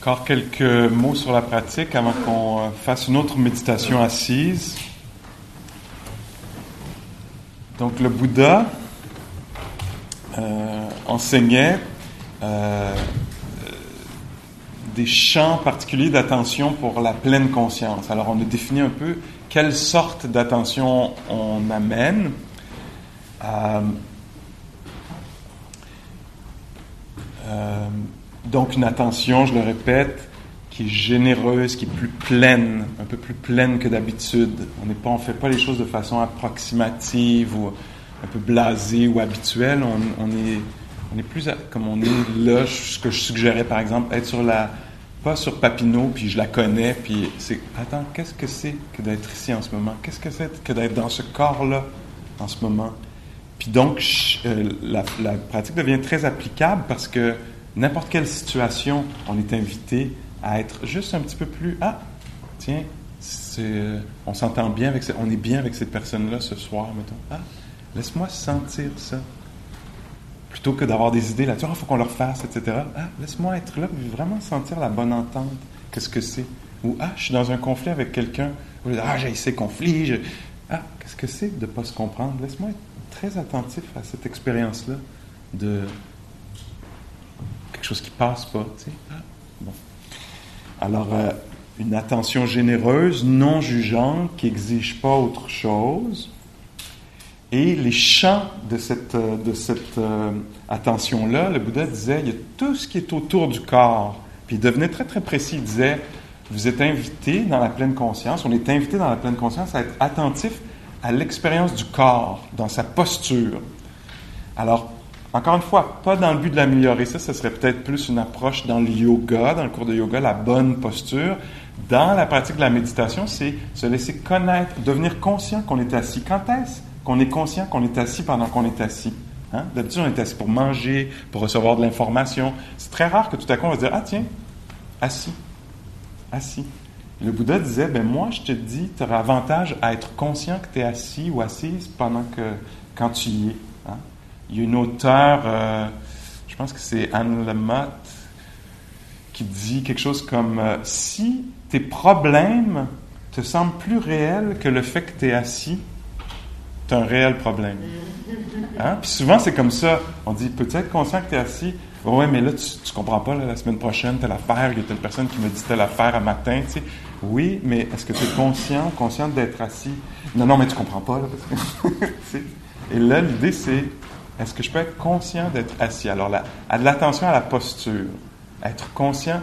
encore quelques mots sur la pratique avant qu'on euh, fasse une autre méditation assise. Donc le Bouddha euh, enseignait euh, des champs particuliers d'attention pour la pleine conscience. Alors on a défini un peu quelle sorte d'attention on amène. Donc une attention, je le répète, qui est généreuse, qui est plus pleine, un peu plus pleine que d'habitude. On on fait pas les choses de façon approximative ou un peu blasée ou habituelle. On, est, plus à- comme on est là. Ce que je suggérais par exemple, être sur la, pas sur Papineau, puis je la connais, puis c'est, attends, qu'est-ce que c'est que d'être ici en ce moment? Qu'est-ce que c'est que d'être dans ce corps-là en ce moment? Puis donc, euh, la pratique devient très applicable parce que n'importe quelle situation, on est invité à être juste un petit peu plus ah tiens, euh, on s'entend bien avec, ce- on est bien avec cette personne-là ce soir, mettons. Ah, laisse-moi sentir ça. Plutôt que d'avoir des idées là-dessus, il faut qu'on le refasse, etc. Ah, laisse-moi être là, vraiment sentir la bonne entente. Qu'est-ce que c'est? Ou ah, je suis dans un conflit avec quelqu'un. Ah, j'ai ces conflits. Ah, qu'est-ce que c'est de ne pas se comprendre? Laisse-moi être très attentif à cette expérience-là de quelque chose qui passe pas. Ah, bon. Alors, euh, une attention généreuse, non jugeante, qui n'exige pas autre chose. Et les champs de cette, euh, de cette euh, attention-là, le Bouddha disait, il y a tout ce qui est autour du corps. Puis il devenait très, très précis. Il disait, vous êtes invité dans la pleine conscience, on est invité dans la pleine conscience à être attentif à l'expérience du corps, dans sa posture. Alors, encore une fois, pas dans le but de l'améliorer, ça, ce serait peut-être plus une approche dans le yoga, dans le cours de yoga, la bonne posture. Dans la pratique de la méditation, c'est se laisser connaître, devenir conscient qu'on est assis. Quand est-ce qu'on est conscient qu'on est assis pendant qu'on est assis? Hein? D'habitude, on est assis pour manger, pour recevoir de l'information. C'est très rare que tout à coup, on va se dire, ah tiens, assis, assis. Le Bouddha disait, ben moi, je te dis, tu auras avantage à être conscient que tu es assis ou assise pendant que, quand tu y es. Il y a une auteure, euh, je pense que c'est Anne Lamott, qui dit quelque chose comme euh, si tes problèmes te semblent plus réels que le fait que tu es assis, tu as un réel problème. Hein? Puis souvent, c'est comme ça. On dit peut-être conscient que tu es assis. Ouais, mais là, tu, tu comprends pas, la semaine prochaine, telle affaire, il y a telle personne qui me dit telle affaire à matin, tu sais. Oui, mais est-ce que tu es conscient consciente d'être assis? Non, non, mais tu comprends pas. Et là, l'idée, c'est est-ce que je peux être conscient d'être assis? Alors, là, à de l'attention à la posture. Être conscient.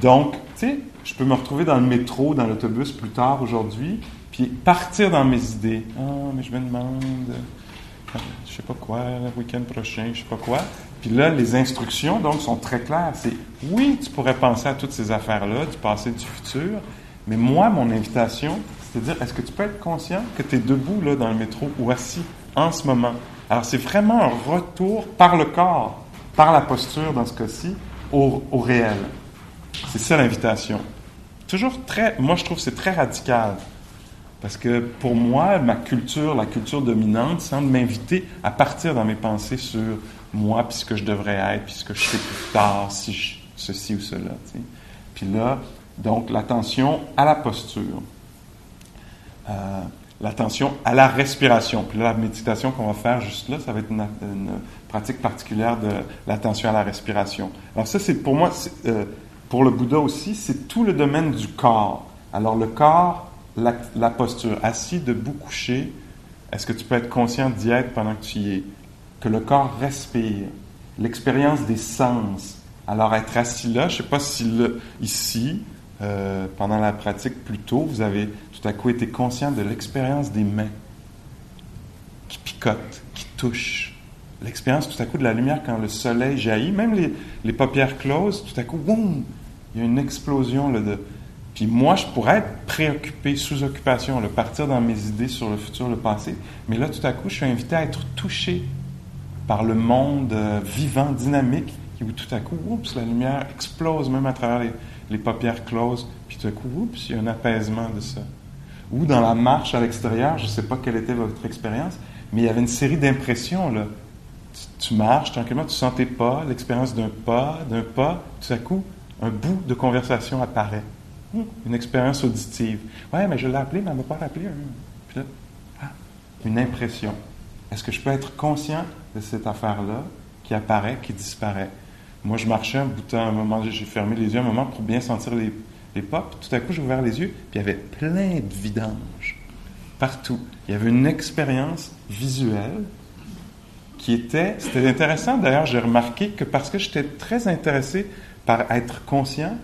Donc, tu sais, je peux me retrouver dans le métro, dans l'autobus plus tard aujourd'hui, puis partir dans mes idées. Ah, mais je me demande, euh, je sais pas quoi, le week-end prochain, je sais pas quoi. Puis là, les instructions, donc, sont très claires. C'est, oui, tu pourrais penser à toutes ces affaires-là, du passé, du futur, mais moi, mon invitation, c'est de dire, est-ce que tu peux être conscient que tu es debout, là, dans le métro, ou assis, en ce moment? Alors, c'est vraiment un retour par le corps, par la posture, dans ce cas-ci, au, réel. C'est ça l'invitation. Toujours très, moi je trouve que c'est très radical. Parce que pour moi, ma culture, la culture dominante, semble m'inviter à partir dans mes pensées sur moi, puis ce que je devrais être, puis ce que je sais plus tard, si je, ceci ou cela. Puis là, donc l'attention à la posture. Euh, l'attention à la respiration. Puis là, la méditation qu'on va faire juste là, ça va être une, pratique particulière de l'attention à la respiration. Alors ça, c'est pour moi, euh, pour le Bouddha aussi, c'est tout le domaine du corps. Alors le corps, la, posture, assis, debout, couché, est-ce que tu peux être conscient d'y être pendant que tu y es? Que le corps respire, l'expérience des sens. Alors être assis là, je ne sais pas si ici, euh, pendant la pratique plus tôt, vous avez tout à coup été conscient de l'expérience des mains qui picotent, qui touchent. l'expérience tout à coup de la lumière quand le soleil jaillit, même les, les paupières closes, tout à coup, boum, il y a une explosion là, de. Puis moi, je pourrais être préoccupé, sous occupation, partir dans mes idées sur le futur, le passé. Mais là, tout à coup, je suis invité à être touché par le monde euh, vivant, dynamique, où tout à coup, oups, la lumière explose même à travers les, les paupières closes. Puis tout à coup, oups, il y a un apaisement de ça. Ou dans la marche à l'extérieur, je ne sais pas quelle était votre expérience, mais il y avait une série d'impressions. Là. Tu, marches tranquillement, tu sens tes pas, l'expérience d'un pas, d'un pas, tout à coup, un bout de conversation apparaît. Hum, Une expérience auditive. Ouais, mais je l'ai appelé, mais elle ne m'a pas rappelé. Hein. Puis là, ah, une impression. Est-ce que je peux être conscient de cette affaire-là qui apparaît, qui disparaît? Moi, je marchais un bout de temps, un moment, j'ai fermé les yeux un moment pour bien sentir les, les puis tout à coup, j'ai ouvert les yeux, puis il y avait plein de vidanges. Partout. Il y avait une expérience visuelle qui était, c'était intéressant. D'ailleurs, j'ai remarqué que parce que j'étais très intéressé par être conscient,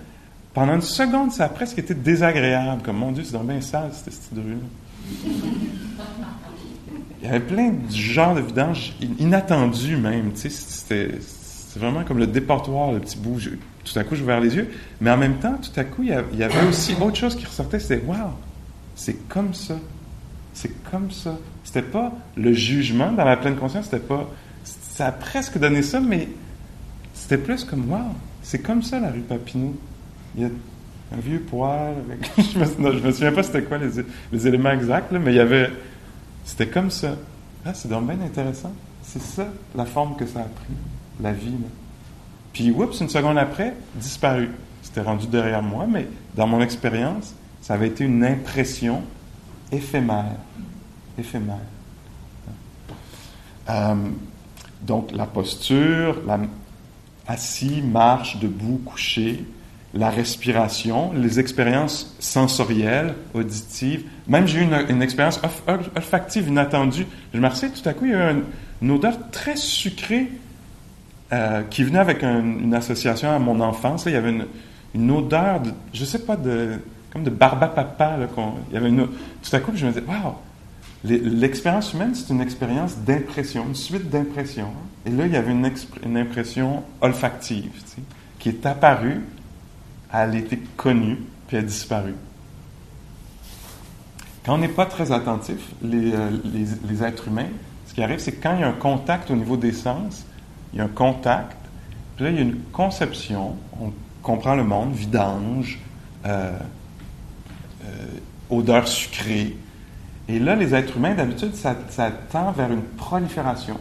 pendant une seconde, ça a presque été désagréable, comme mon Dieu, c'est donc bien sale, cette petite rue Il y avait plein de genres de vidanges inattendus même, tu c'était vraiment comme le déportoir, le petit bout. Tout à coup, j'ai ouvert les yeux. Mais en même temps, tout à coup, il y avait aussi autre chose qui ressortait. C'était Waouh, c'est comme ça. C'est comme ça. C'était pas le jugement dans la pleine conscience, c'était pas. Ça a presque donné ça, mais c'était plus comme Waouh, c'est comme ça la rue Papineau. Il y a un vieux poêle. avec- je, me, je me souviens pas c'était quoi les, les éléments exacts, mais il y avait. C'était comme ça. Ah, c'est donc bien intéressant. C'est ça la forme que ça a pris, la vie. là. Puis, oups, une seconde après, disparu. C'était rendu derrière moi, mais dans mon expérience, ça avait été une impression éphémère. Éphémère. Euh, donc, la posture, la, assis, marche, debout, couché, la respiration, les expériences sensorielles, auditives. Même j'ai eu une, expérience olf- olf- olfactive inattendue. Je me tout à coup, il y a eu une odeur très sucrée euh, qui venait avec un- une association à mon enfance. Il y avait une, odeur, de, je sais pas, comme de barbapapa. Là, il y avait tout à coup, je me disais, waouh, l'expérience humaine, c'est une expérience d'impression, une suite d'impressions. hein. Et là, il y avait une, impression olfactive qui est apparue, elle a été connue, puis elle a disparu. Quand on n'est pas très attentif, euh, les êtres humains, ce qui arrive, c'est que quand il y a un contact au niveau des sens, il y a un contact, puis là, il y a une conception, on comprend le monde, vidange, euh, euh, odeur sucrée. Et là, les êtres humains, d'habitude, ça, tend vers une prolifération.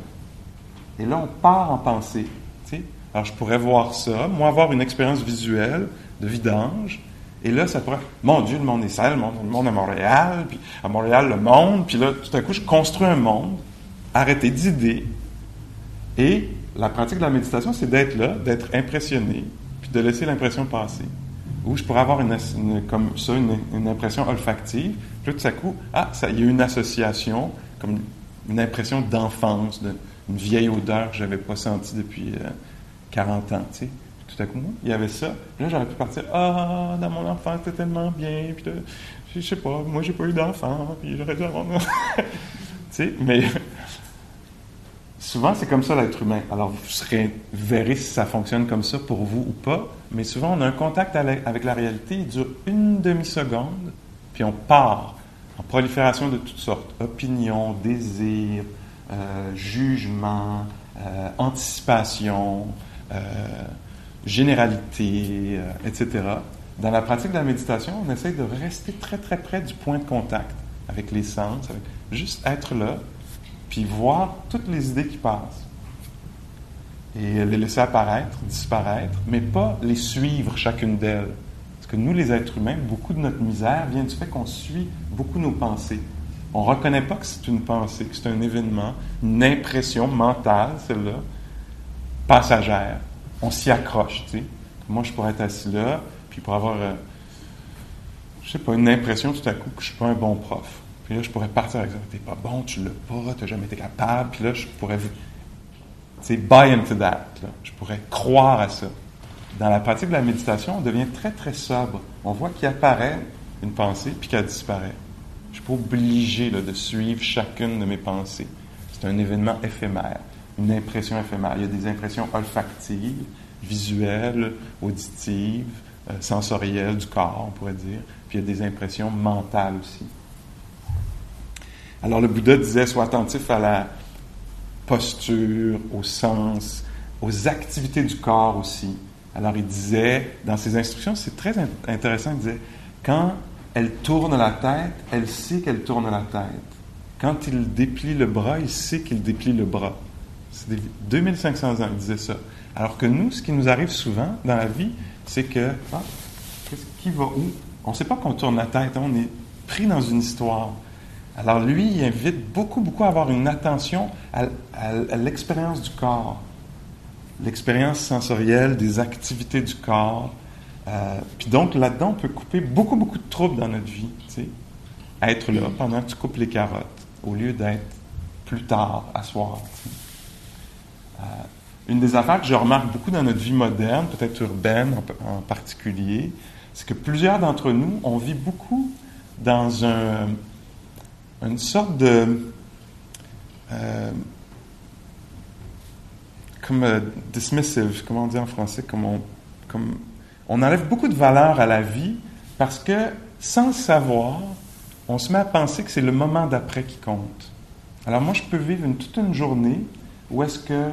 Et là, on part en pensée. tu sais. Alors, je pourrais voir ça, moi, avoir une expérience visuelle de vidange. Et là, ça pourrait. Mon Dieu, le monde est sale, le monde à Montréal, puis à Montréal, le monde. Puis là, tout à coup, je construis un monde, arrêté d'idées. Et la pratique de la méditation, c'est d'être là, d'être impressionné, puis de laisser l'impression passer. Ou je pourrais avoir comme ça, une, impression olfactive. Puis tout à coup, ah, il y a une association, comme une impression d'enfance, de- une vieille odeur que je n'avais pas sentie depuis euh, 40 ans, tu sais. Tout à coup, il y avait ça. Là, j'aurais pu partir, ah, dans mon enfance, c'était tellement bien. Puis je sais pas, moi, j'ai pas eu d'enfant, puis j'aurais dû avoir tu sais, mais souvent, c'est comme ça l'être humain. Alors, vous serez, verrez si ça fonctionne comme ça pour vous ou pas. Mais souvent, on a un contact avec la réalité, il dure une demi-seconde, puis on part en prolifération de toutes sortes. Opinion, désir, euh, jugement, euh, anticipation, euh, généralité, euh, etc. Dans la pratique de la méditation, on essaie de rester très très près du point de contact avec les sens, juste être là, puis voir toutes les idées qui passent. Et les laisser apparaître, disparaître, mais pas les suivre chacune d'elles. Parce que nous, les êtres humains, beaucoup de notre misère vient du fait qu'on suit beaucoup nos pensées. On ne reconnaît pas que c'est une pensée, que c'est un événement, une impression mentale, celle-là, passagère. On s'y accroche, tu sais. Moi, je pourrais être assis là, puis pour avoir, euh, je sais pas, une impression tout à coup que je suis pas un bon prof. Puis là, je pourrais partir avec ça. T'es pas bon, tu l'as pas, t'as jamais été capable. Puis là, je pourrais, tu sais, buy into that. Je pourrais croire à ça. Dans la pratique de la méditation, on devient très, très sobre. On voit qu'il apparaît une pensée, puis qu'elle disparaît. Je ne suis pas obligé de suivre chacune de mes pensées. C'est un événement éphémère. une impression éphémère. Il y a des impressions olfactives, visuelles, auditives, euh, sensorielles du corps, on pourrait dire. Puis il y a des impressions mentales aussi. Alors le Bouddha disait, sois attentif à la posture, au sens, aux activités du corps aussi. Alors il disait, dans ses instructions, c'est très intéressant, il disait, quand elle tourne la tête, elle sait qu'elle tourne la tête. Quand il déplie le bras, il sait qu'il déplie le bras. C'est 2500 ans, il disait ça. Alors que nous, ce qui nous arrive souvent dans la vie, c'est que, ah, qui va où? On ne sait pas qu'on tourne la tête, on est pris dans une histoire. Alors lui, il invite beaucoup, beaucoup à avoir une attention à, l'expérience du corps, l'expérience sensorielle des activités du corps. Euh, puis donc là-dedans, on peut couper beaucoup, beaucoup de troubles dans notre vie. Tu sais. Être là pendant que tu coupes les carottes, au lieu d'être plus tard, à. Euh, une des affaires que je remarque beaucoup dans notre vie moderne, peut-être urbaine en particulier, c'est que plusieurs d'entre nous, on vit beaucoup dans un, une sorte de. Euh, comme euh, dismissive, comment on dit en français, comme on, comme, on enlève beaucoup de valeur à la vie parce que, sans le savoir, on se met à penser que c'est le moment d'après qui compte. Alors moi, je peux vivre une, toute une journée où est-ce que,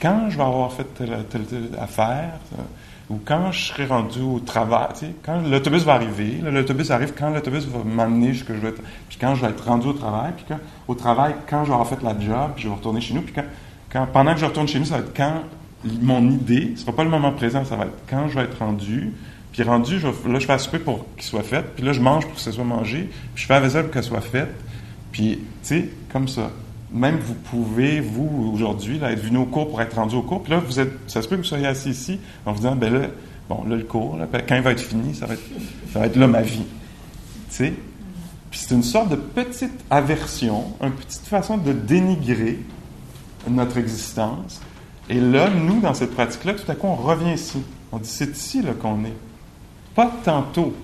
quand je vais avoir fait telle, affaire, ou quand je serai rendu au travail, tu sais, quand l'autobus va arriver, l'autobus arrive quand l'autobus va m'amener jusque je vais être, puis quand je vais être rendu au travail, puis quand, au travail, quand je vais avoir fait la job, puis je vais retourner chez nous, puis quand, pendant que je retourne chez nous, ça va être quand mon idée, ce sera pas le moment présent, ça va être quand je vais être rendu, puis rendu, là, je fais souper pour qu'il soit fait, puis là, je mange pour que ce soit mangé, puis je fais la vaisselle pour qu'elle soit faite, puis, tu sais, comme ça même vous pouvez, vous, aujourd'hui, être venu au cours pour être rendu au cours. Puis là, vous êtes, ça se peut que vous soyez assis ici en vous disant, ben là, bon, là, le cours, là, quand il va être fini, ça va être, ça va être là ma vie. Tu sais? Puis c'est une sorte de petite aversion, une petite façon de dénigrer notre existence. Et là, nous, dans cette pratique-là, tout à coup, on revient ici. On dit, c'est ici qu'on est. Pas tantôt,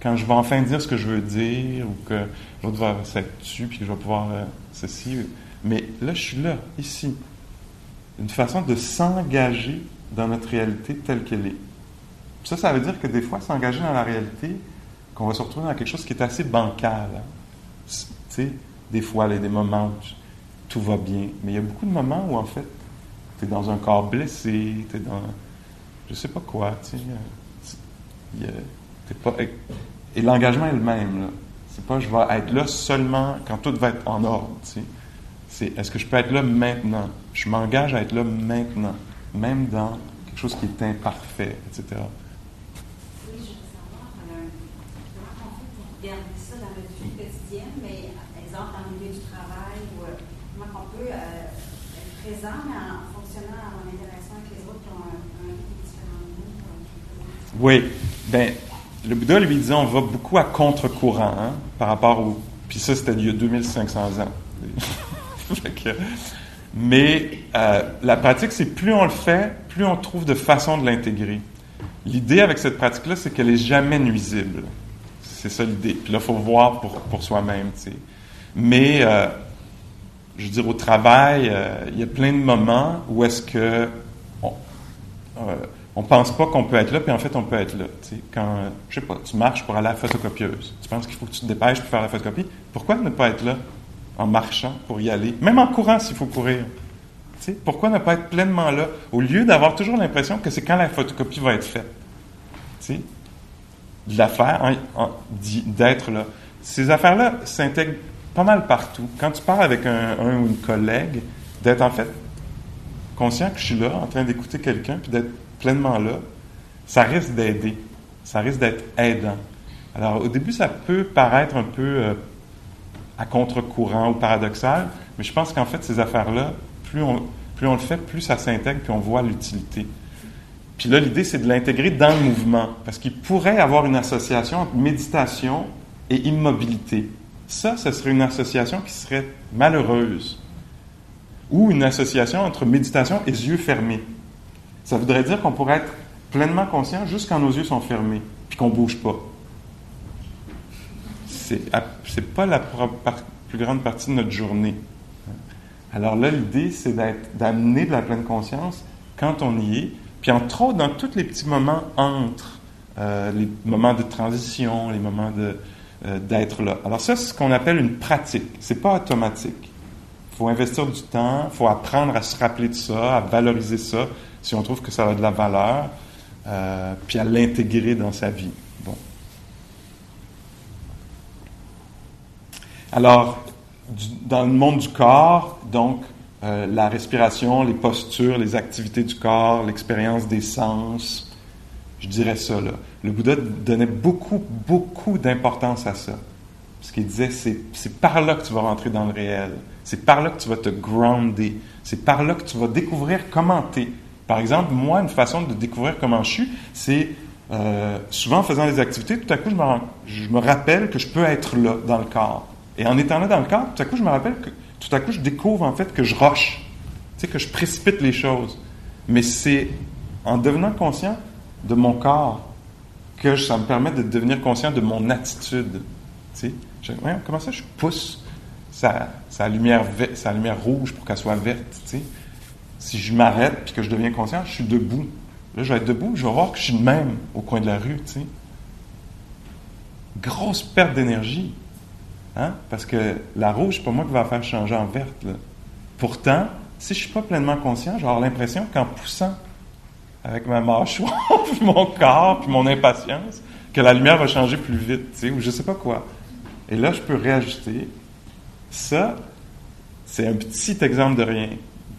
quand je vais enfin dire ce que je veux dire, ou que devoir s'être dessus, puis que je vais pouvoir euh, ceci. Mais là, je suis là, ici. Une façon de s'engager dans notre réalité telle qu'elle est. Ça, ça veut dire que des fois, s'engager dans la réalité, qu'on va se retrouver dans quelque chose qui est assez bancal. Hein. Tu sais, des fois, il y a des moments où tout va bien, mais il y a beaucoup de moments où, en fait, tu es dans un corps blessé, tu es dans je sais pas quoi, tu sais. Euh, pas, et l'engagement est le même. C'est pas je vais être là seulement quand tout va être en ordre. Tu sais c'est est-ce que je peux être là maintenant? Je m'engage à être là maintenant, même dans quelque chose qui est imparfait, etc. Oui, je veux savoir euh, comment on fait pour garder ça dans notre vie quotidienne, mais exemple dans le milieu du travail, ou euh, comment on peut euh, être présent, mais en fonctionnant en interaction avec les autres qui ont un, un différent de nous. Oui, bien, le Bouddha lui disait on va beaucoup à contre-courant hein, par rapport au. Puis ça, c'était il y a 2500 ans. mais euh, la pratique, c'est plus on le fait, plus on trouve de façon de l'intégrer. L'idée avec cette pratique-là, c'est qu'elle est jamais nuisible. C'est ça l'idée. Puis là, il faut voir pour, pour soi-même. Mais, euh, je veux dire, au travail, euh, il y a plein de moments où est-ce que on, on pense pas qu'on peut être là, puis en fait, on peut être là. quand, je sais pas, tu marches pour aller à la photocopieuse, tu penses qu'il faut que tu te dépêches pour faire la photocopie? Pourquoi ne pas être là? En marchant pour y aller, même en courant s'il faut courir. sais, pourquoi ne pas être pleinement là, au lieu d'avoir toujours l'impression que c'est quand la photocopie va être faite? sais, de la faire, d'être là. Ces affaires-là s'intègrent pas mal partout. Quand tu parles avec un, ou une collègue, d'être en fait conscient que je suis là, en train d'écouter quelqu'un, puis d'être pleinement là, ça risque d'aider. Ça risque d'être aidant. Alors, au début, ça peut paraître un peu euh, à contre-courant ou paradoxal, mais je pense qu'en fait, ces affaires-là, plus on, le fait, plus ça s'intègre, puis on voit l'utilité. Puis là, l'idée, c'est de l'intégrer dans le mouvement, parce qu'il pourrait avoir une association entre méditation et immobilité. Ça, ce serait une association qui serait malheureuse. Ou une association entre méditation et yeux fermés. Ça voudrait dire qu'on pourrait être pleinement conscient juste quand nos yeux sont fermés, puis qu'on ne bouge pas c'est n'est pas la plus grande partie de notre journée. Alors là, l'idée, c'est d'amener de la pleine conscience quand on y est, puis entre autres dans tous les petits moments entre, euh, les moments de transition, les moments de, euh, d'être là. Alors ça, c'est ce qu'on appelle une pratique. C'est pas automatique. Il faut investir du temps, il faut apprendre à se rappeler de ça, à valoriser ça, si on trouve que ça a de la valeur, euh, puis à l'intégrer dans sa vie. Bon. Alors, dans le monde du corps, donc, euh, la respiration, les postures, les activités du corps, l'expérience des sens, je dirais ça, là. Le Bouddha donnait beaucoup, beaucoup d'importance à ça. Parce qu'il disait, c'est par là que tu vas rentrer dans le réel. C'est par là que tu vas te grounder. C'est par là que tu vas découvrir comment tu es. Par exemple, moi, une façon de découvrir comment je suis, c'est euh, souvent en faisant des activités, tout à coup, je me rappelle que je peux être là, dans le corps. Et en étant là dans le corps, tout à coup, je me rappelle que tout à coup, je découvre en fait que je roche, tu sais, que je précipite les choses. Mais c'est en devenant conscient de mon corps que ça me permet de devenir conscient de mon attitude. Tu sais, comment ça, je pousse sa, lumière, sa lumière rouge pour qu'elle soit verte. Tu sais. Si je m'arrête puis que je deviens conscient, je suis debout. Là, je vais être debout, je vais voir que je suis même au coin de la rue. Tu sais. Grosse perte d'énergie. Hein? Parce que la rouge, c'est pas moi qui va faire changer en verte. Pourtant, si je suis pas pleinement conscient, j'ai l'impression qu'en poussant avec ma mâchoire, puis mon corps, puis mon impatience, que la lumière va changer plus vite, ou je sais pas quoi. Et là, je peux réajuster. Ça, c'est un petit exemple de rien,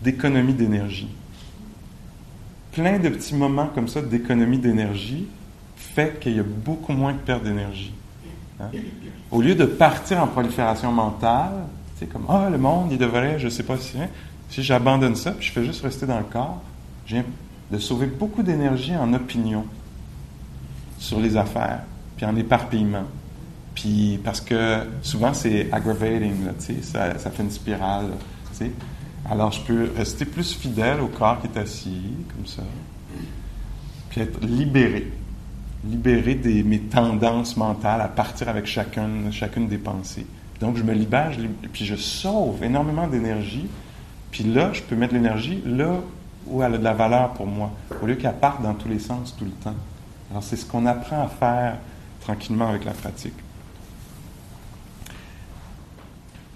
d'économie d'énergie. Plein de petits moments comme ça d'économie d'énergie fait qu'il y a beaucoup moins de perte d'énergie. Hein? Au lieu de partir en prolifération mentale, c'est comme Ah, oh, le monde, il devrait, je ne sais pas si. Si j'abandonne ça, puis je fais juste rester dans le corps, je de sauver beaucoup d'énergie en opinion sur les affaires, puis en éparpillement. Puis parce que souvent c'est aggravating, ça, fait une spirale. Alors je peux rester plus fidèle au corps qui est assis, comme ça, puis être libéré libérer des, mes tendances mentales à partir avec chacune, chacune des pensées. Donc, je me libère, puis je sauve énormément d'énergie. Puis là, je peux mettre l'énergie là où elle a de la valeur pour moi, au lieu qu'elle parte dans tous les sens tout le temps. Alors, c'est ce qu'on apprend à faire tranquillement avec la pratique.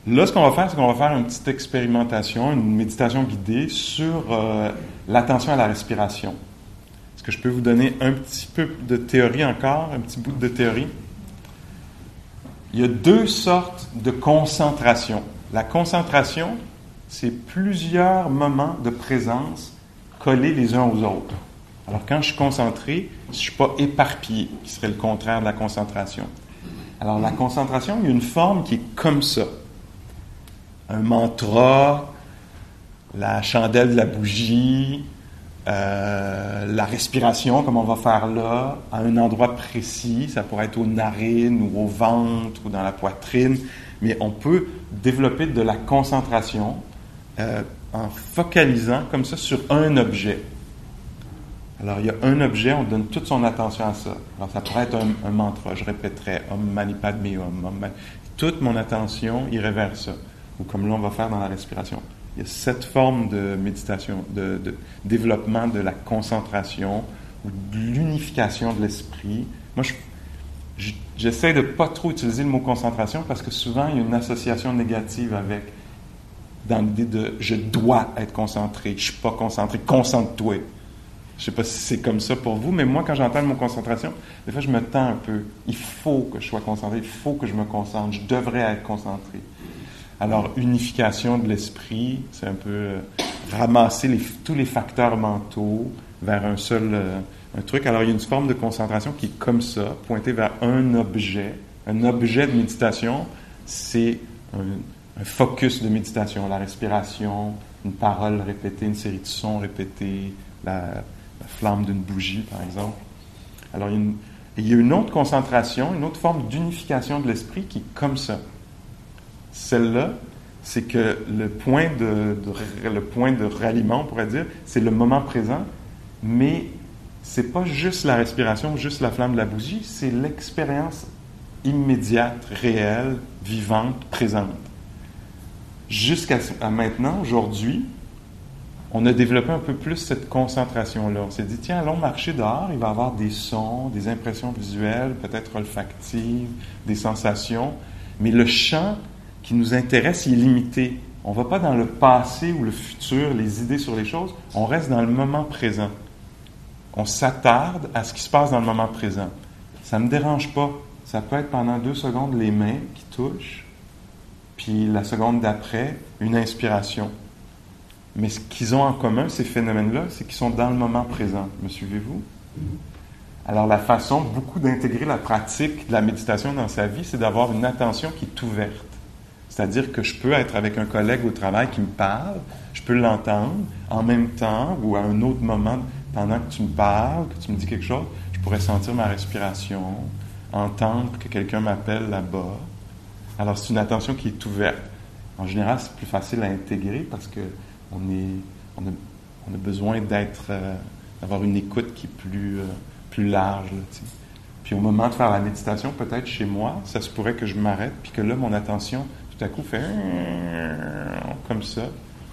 Là, ce qu'on va faire, c'est qu'on va faire une petite expérimentation, une méditation guidée sur euh, l'attention à la respiration. Est-ce que je peux vous donner un petit peu de théorie encore, un petit bout de théorie? Il y a deux sortes de concentration. La concentration, c'est plusieurs moments de présence collés les uns aux autres. Alors, quand je suis concentré, je ne suis pas éparpillé, qui serait le contraire de la concentration. Alors, la concentration, il y a une forme qui est comme ça. Un mantra, la chandelle de la bougie, euh, la respiration, comme on va faire là, à un endroit précis, ça pourrait être aux narines ou au ventre ou dans la poitrine, mais on peut développer de la concentration euh, en focalisant comme ça sur un objet. Alors, il y a un objet, on donne toute son attention à ça. Alors, ça pourrait être un, mantra, je répéterais Om Mani Padme Om. Toute mon attention irait vers ça. Ou comme là, on va faire dans la respiration. Il y a cette forme de méditation, de, développement de la concentration ou de l'unification de l'esprit. Moi, j'essaie de ne pas trop utiliser le mot concentration parce que souvent, il y a une association négative avec, dans l'idée de je dois être concentré, je ne suis pas concentré, concentre-toi. Je ne sais pas si c'est comme ça pour vous, mais moi, quand j'entends le mot concentration, des fois, je me tends un peu. Il faut que je sois concentré, il faut que je me concentre, je devrais être concentré. Alors, unification de l'esprit, c'est un peu euh, ramasser tous les facteurs mentaux vers un seul euh, truc. Alors, il y a une forme de concentration qui est comme ça, pointée vers un objet. Un objet de méditation, c'est un, focus de méditation, la respiration, une parole répétée, une série de sons répétés, la, flamme d'une bougie, par exemple. Alors, il y, a une, il y a une autre concentration, une autre forme d'unification de l'esprit qui est comme ça. Celle-là, c'est que le point de, le point de ralliement, on pourrait dire, c'est le moment présent, mais c'est pas juste la respiration, juste la flamme de la bougie, c'est l'expérience immédiate, réelle, vivante, présente. jusqu'à maintenant, aujourd'hui, on a développé un peu plus cette concentration-là. On s'est dit, tiens, allons marcher dehors, il va y avoir des sons, des impressions visuelles, peut-être olfactives, des sensations, mais le champ qui nous intéresse, il est limité. On ne va pas dans le passé ou le futur, les idées sur les choses, on reste dans le moment présent. On s'attarde à ce qui se passe dans le moment présent. Ça ne me dérange pas. Ça peut être pendant deux secondes les mains qui touchent, puis la seconde d'après, une inspiration. Mais ce qu'ils ont en commun, ces phénomènes-là, c'est qu'ils sont dans le moment présent. Me suivez-vous? Alors la façon beaucoup d'intégrer la pratique de la méditation dans sa vie, c'est d'avoir une attention qui est ouverte. C'est-à-dire que je peux être avec un collègue au travail qui me parle, je peux l'entendre en même temps ou à un autre moment pendant que tu me parles, que tu me dis quelque chose, je pourrais sentir ma respiration, entendre que quelqu'un m'appelle là-bas. Alors c'est une attention qui est ouverte. En général, c'est plus facile à intégrer parce que on, a, besoin d'être, euh, d'avoir une écoute qui est plus, euh, large. puis au moment de faire la méditation, peut-être chez moi, ça se pourrait que je m'arrête, puis que là, mon attention tout à coup fait comme ça,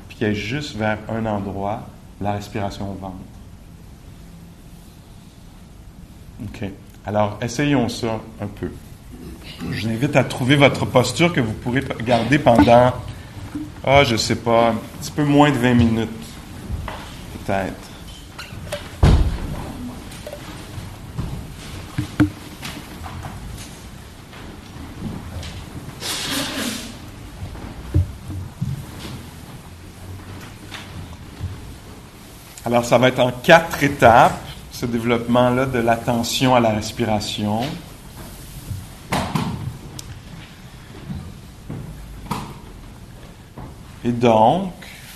puis y ait juste vers un endroit la respiration au ventre. OK. Alors, essayons ça un peu. Je vous invite à trouver votre posture que vous pourrez garder pendant, ah, je sais pas, un petit peu moins de 20 minutes, peut-être. Alors, ça va être en quatre étapes, ce développement-là de l'attention à la respiration. Et donc,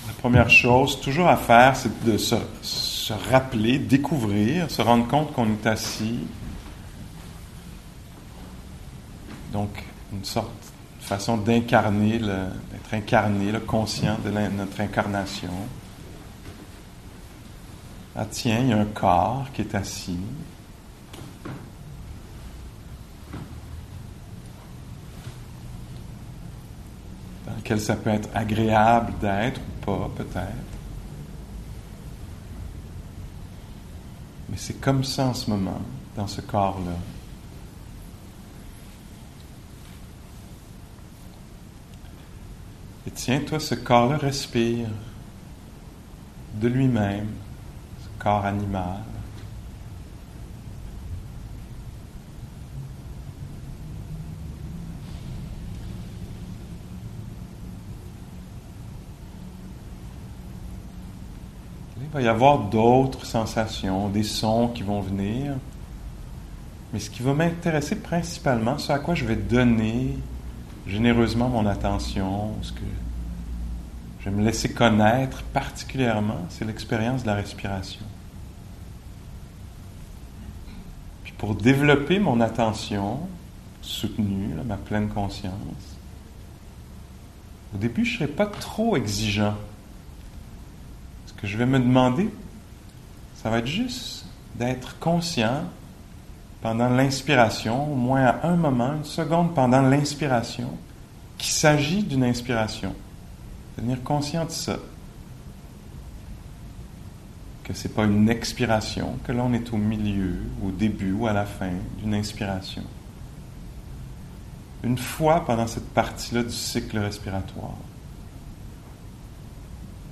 la première chose toujours à faire, c'est de se, rappeler, découvrir, se rendre compte qu'on est assis. Donc, une sorte de façon d'incarner, d'être incarné, le conscient de notre incarnation. Ah tiens, il y a un corps qui est assis. Dans lequel ça peut être agréable d'être ou pas, peut-être. Mais c'est comme ça en ce moment, dans ce corps-là. Et tiens, toi, ce corps-là respire de lui-même corps animal. Il va y avoir d'autres sensations, des sons qui vont venir. Mais ce qui va m'intéresser principalement, ce à quoi je vais donner généreusement mon attention, ce que je vais me laisser connaître particulièrement, c'est l'expérience de la respiration. Puis pour développer mon attention soutenue, ma pleine conscience, au début, je ne serai pas trop exigeant. Ce que je vais me demander, ça va être juste d'être conscient pendant l'inspiration, au moins à un moment, une seconde pendant l'inspiration, qu'il s'agit d'une inspiration. Devenir conscient de ça. Que ce n'est pas une expiration, que là on est au milieu, au début ou à la fin d'une inspiration. Une fois pendant cette partie-là du cycle respiratoire,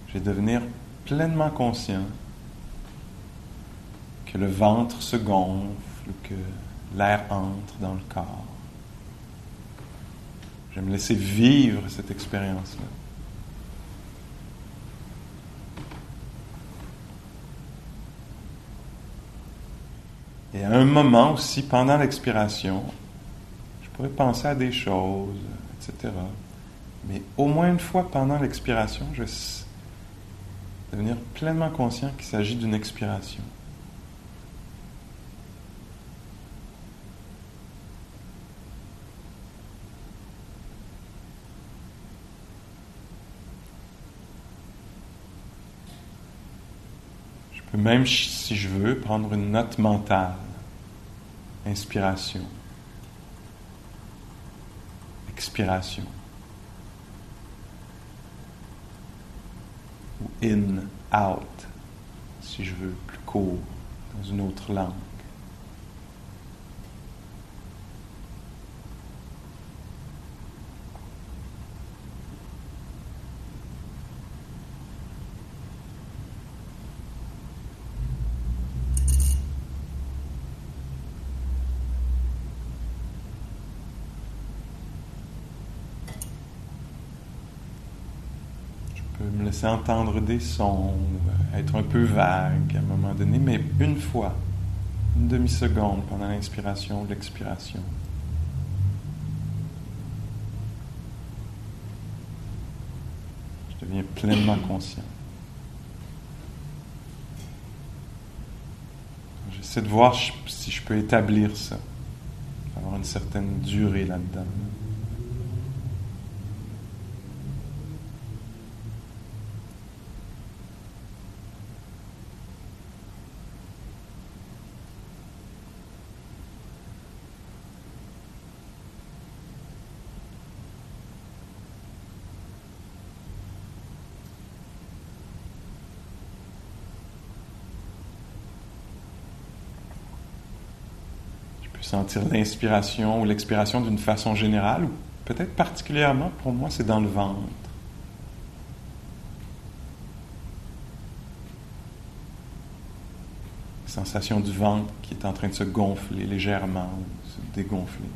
je vais devenir pleinement conscient que le ventre se gonfle, que l'air entre dans le corps. Je vais me laisser vivre cette expérience-là. Et à un moment aussi, pendant l'expiration, je pourrais penser à des choses, etc. Mais au moins une fois pendant l'expiration, je vais devenir pleinement conscient qu'il s'agit d'une expiration. même, si je veux, prendre une note mentale. Inspiration. Expiration. Ou in, out, si je veux, plus court, dans une autre langue. Laisser entendre des sons, être un peu vague à un moment donné, mais une fois, une demi-seconde pendant l'inspiration ou l'expiration. Je deviens pleinement conscient. J'essaie de voir si je peux établir ça, avoir une certaine durée là-dedans. Sentir l'inspiration ou l'expiration d'une façon générale, ou peut-être particulièrement pour moi, c'est dans le ventre. sensation du ventre qui est en train de se gonfler légèrement, se dégonfler.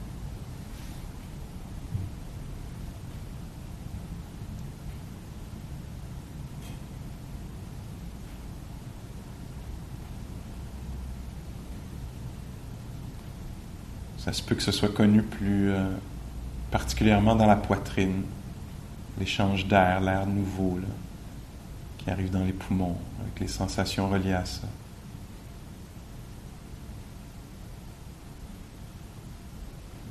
Ça se peut que ce soit connu plus euh, particulièrement dans la poitrine, l'échange d'air, l'air nouveau qui arrive dans les poumons, avec les sensations reliées à ça.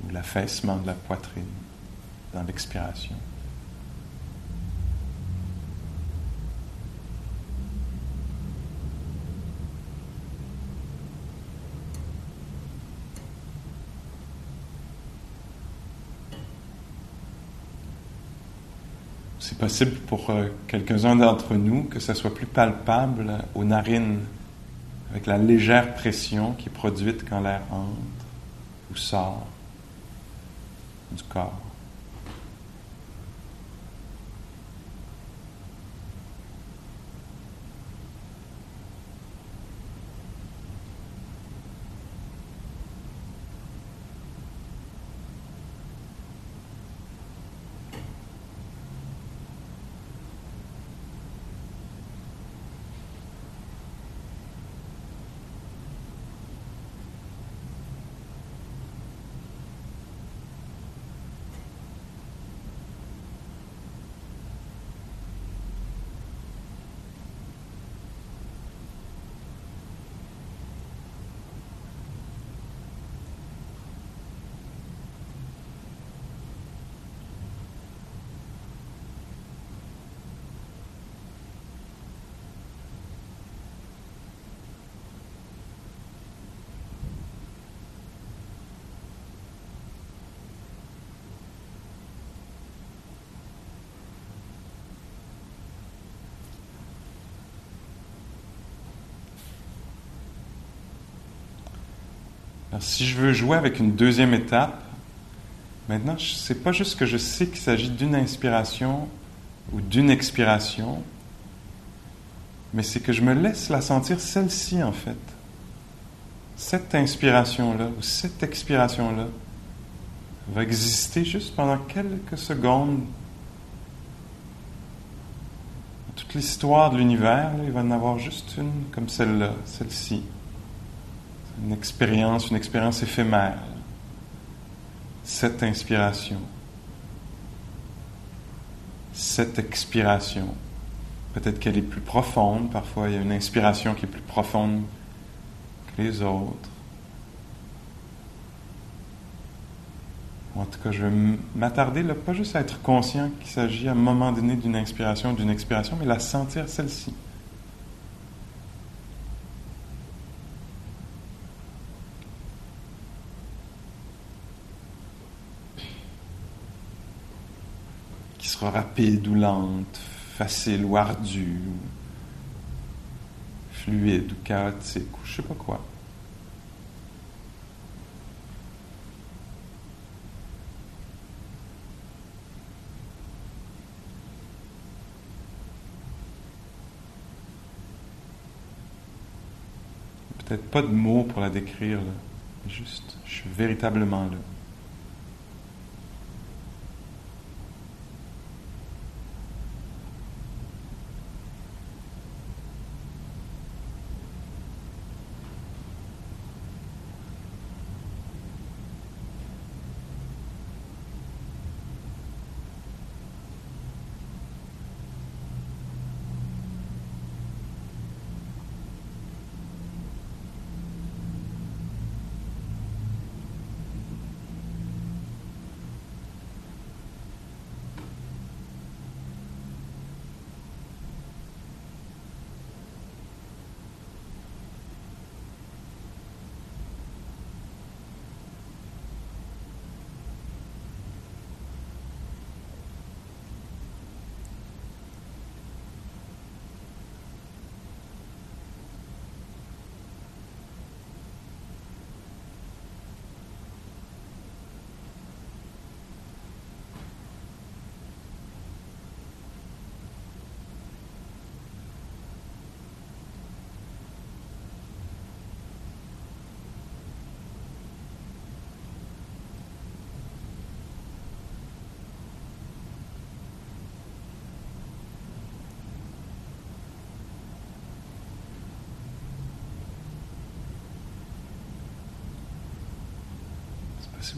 Ou l'affaissement de la poitrine dans l'expiration. C'est possible pour euh, quelques-uns d'entre nous que ça soit plus palpable aux narines, avec la légère pression qui est produite quand l'air entre ou sort du corps. Si je veux jouer avec une deuxième étape, maintenant, c'est pas juste que je sais qu'il s'agit d'une inspiration ou d'une expiration, mais c'est que je me laisse la sentir celle-ci en fait. Cette inspiration-là ou cette expiration-là va exister juste pendant quelques secondes. Toute l'histoire de l'univers, il va en avoir juste une comme celle-là, celle-ci une expérience, une expérience éphémère. Cette inspiration, cette expiration, peut-être qu'elle est plus profonde, parfois il y a une inspiration qui est plus profonde que les autres. En tout cas, je vais m'attarder pas juste à être conscient qu'il s'agit à un moment donné d'une inspiration, d'une expiration, mais la sentir celle-ci. Rapide ou lente, facile ou ardue, fluide ou chaotique ou je sais pas quoi. Peut-être pas de mots pour la décrire, là. juste, je suis véritablement là.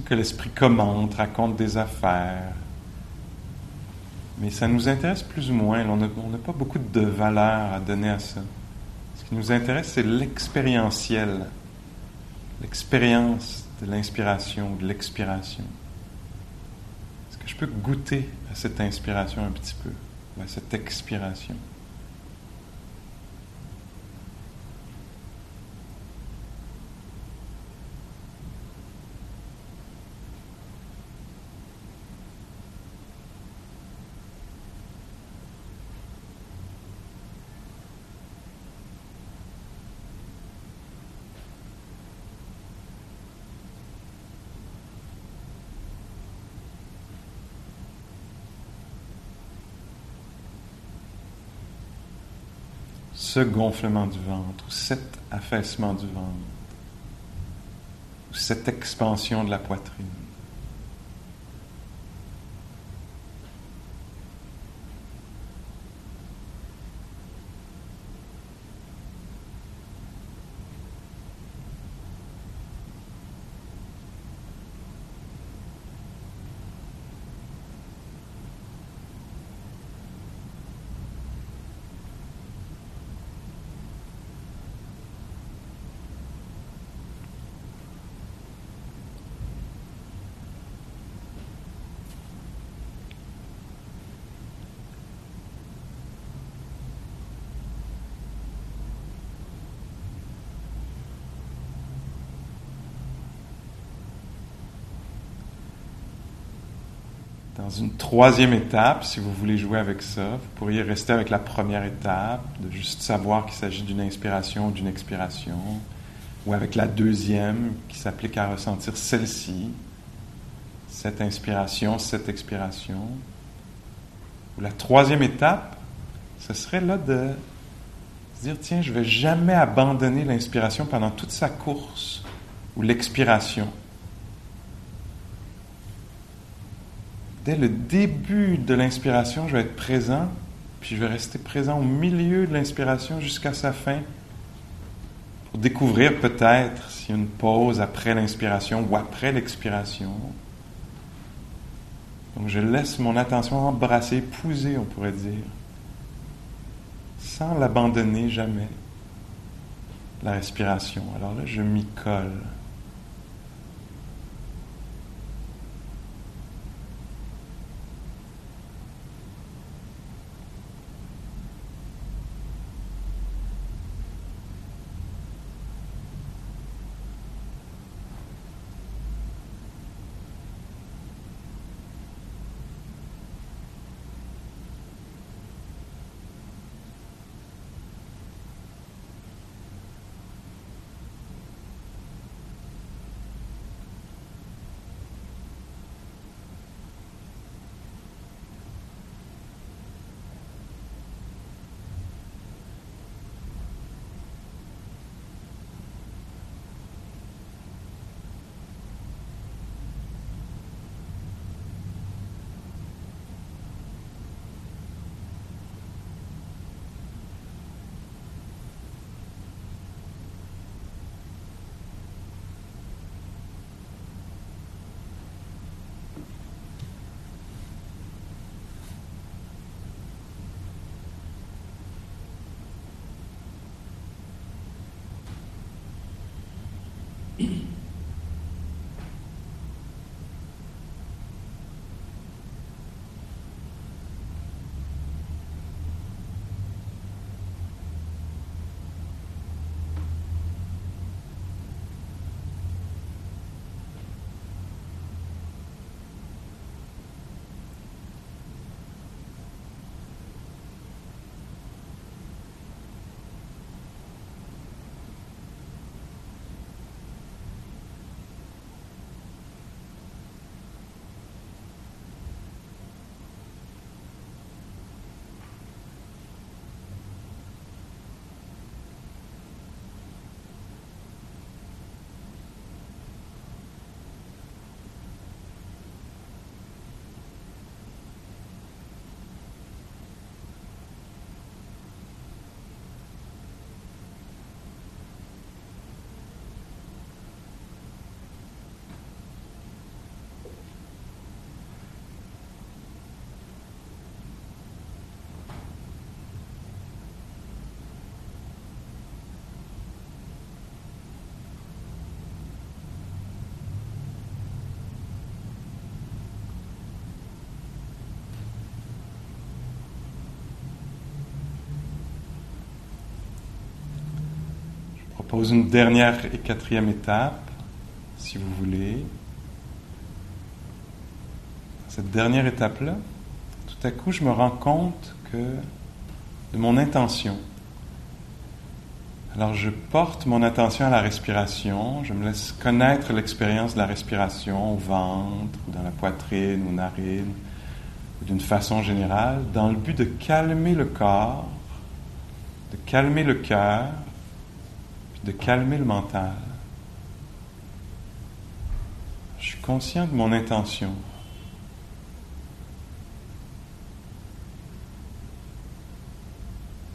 Que l'esprit commente, raconte des affaires. Mais ça nous intéresse plus ou moins. On n'a pas beaucoup de valeur à donner à ça. Ce qui nous intéresse, c'est l'expérientiel, l'expérience de l'inspiration, de l'expiration. Est-ce que je peux goûter à cette inspiration un petit peu, à cette expiration? Ce gonflement du ventre, ou cet affaissement du ventre, ou cette expansion de la poitrine. Dans une troisième étape, si vous voulez jouer avec ça, vous pourriez rester avec la première étape, de juste savoir qu'il s'agit d'une inspiration ou d'une expiration, ou avec la deuxième qui s'applique à ressentir celle-ci, cette inspiration, cette expiration. Ou la troisième étape, ce serait là de se dire, tiens, je ne vais jamais abandonner l'inspiration pendant toute sa course, ou l'expiration. Dès le début de l'inspiration, je vais être présent, puis je vais rester présent au milieu de l'inspiration jusqu'à sa fin, pour découvrir peut-être s'il y a une pause après l'inspiration ou après l'expiration. Donc je laisse mon attention embrasser, épouser, on pourrait dire, sans l'abandonner jamais, la respiration. Alors là, je m'y colle. Propose une dernière et quatrième étape, si vous voulez. Cette dernière étape-là, tout à coup, je me rends compte que de mon intention. Alors je porte mon attention à la respiration, je me laisse connaître l'expérience de la respiration au ventre, dans la poitrine, ou narine, ou d'une façon générale, dans le but de calmer le corps, de calmer le cœur, de calmer le mental. Je suis conscient de mon intention.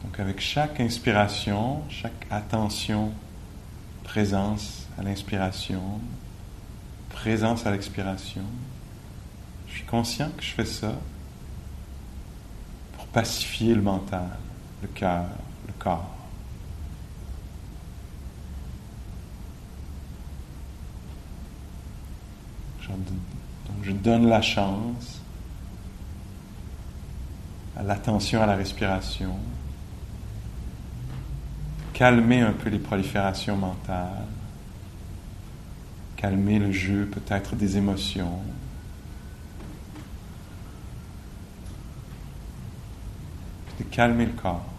Donc avec chaque inspiration, chaque attention, présence à l'inspiration, présence à l'expiration, je suis conscient que je fais ça pour pacifier le mental, le cœur, le corps. Donc je donne la chance à l'attention à la respiration, calmer un peu les proliférations mentales, calmer le jeu peut-être des émotions. de calmer le corps.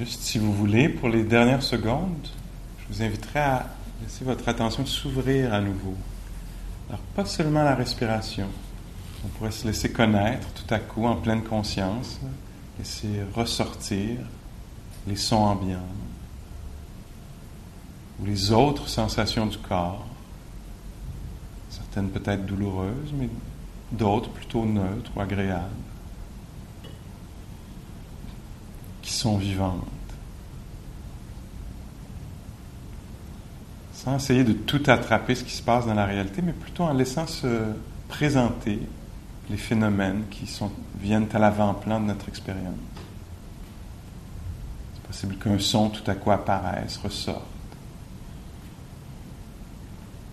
Juste si vous voulez, pour les dernières secondes, je vous inviterai à laisser votre attention s'ouvrir à nouveau. Alors, pas seulement la respiration. On pourrait se laisser connaître tout à coup en pleine conscience, laisser ressortir les sons ambiants ou les autres sensations du corps, certaines peut-être douloureuses, mais d'autres plutôt neutres ou agréables. sont vivantes. Sans essayer de tout attraper ce qui se passe dans la réalité, mais plutôt en laissant se présenter les phénomènes qui sont, viennent à l'avant-plan de notre expérience. C'est possible qu'un son tout à coup apparaisse, ressorte,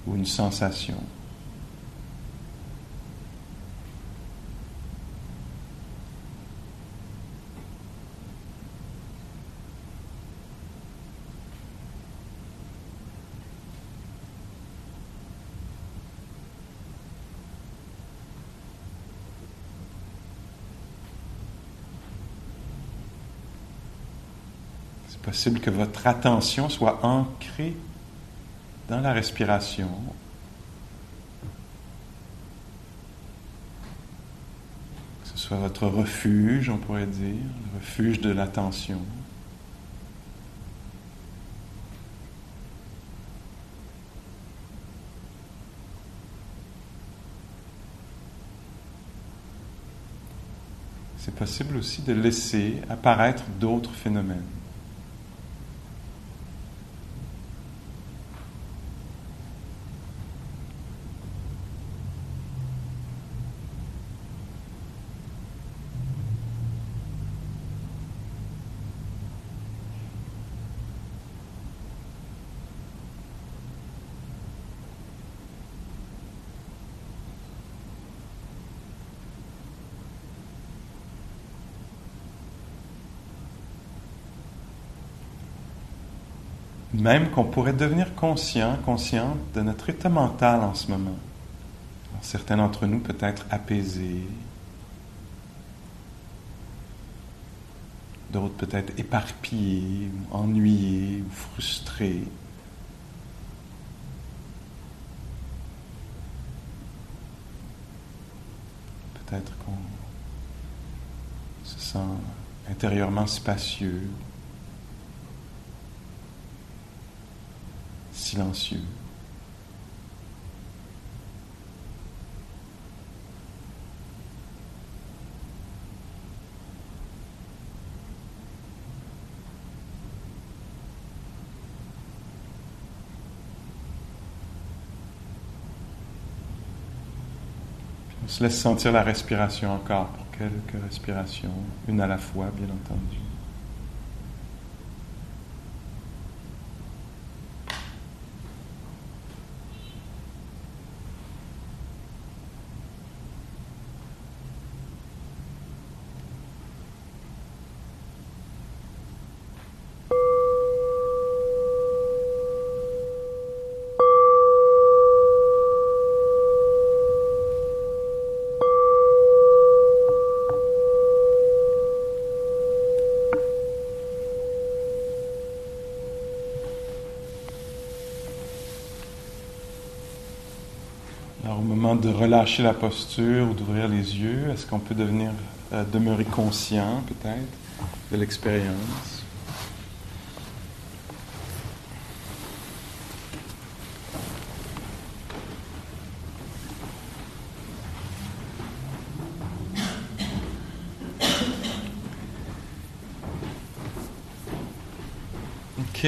ou une sensation. que votre attention soit ancrée dans la respiration. Que ce soit votre refuge, on pourrait dire, le refuge de l'attention. c'est possible aussi de laisser apparaître d'autres phénomènes. Même qu'on pourrait devenir conscient, consciente de notre état mental en ce moment. certains d'entre nous peut-être apaisés, d'autres peut-être éparpillés, ennuyés, ou frustrés. Peut-être qu'on se sent intérieurement spacieux, silencieux. On se laisse sentir la respiration encore pour quelques respirations, une à la fois, bien entendu. De relâcher la posture ou d'ouvrir les yeux, est-ce qu'on peut devenir euh, demeurer conscient peut-être de l'expérience? Ok.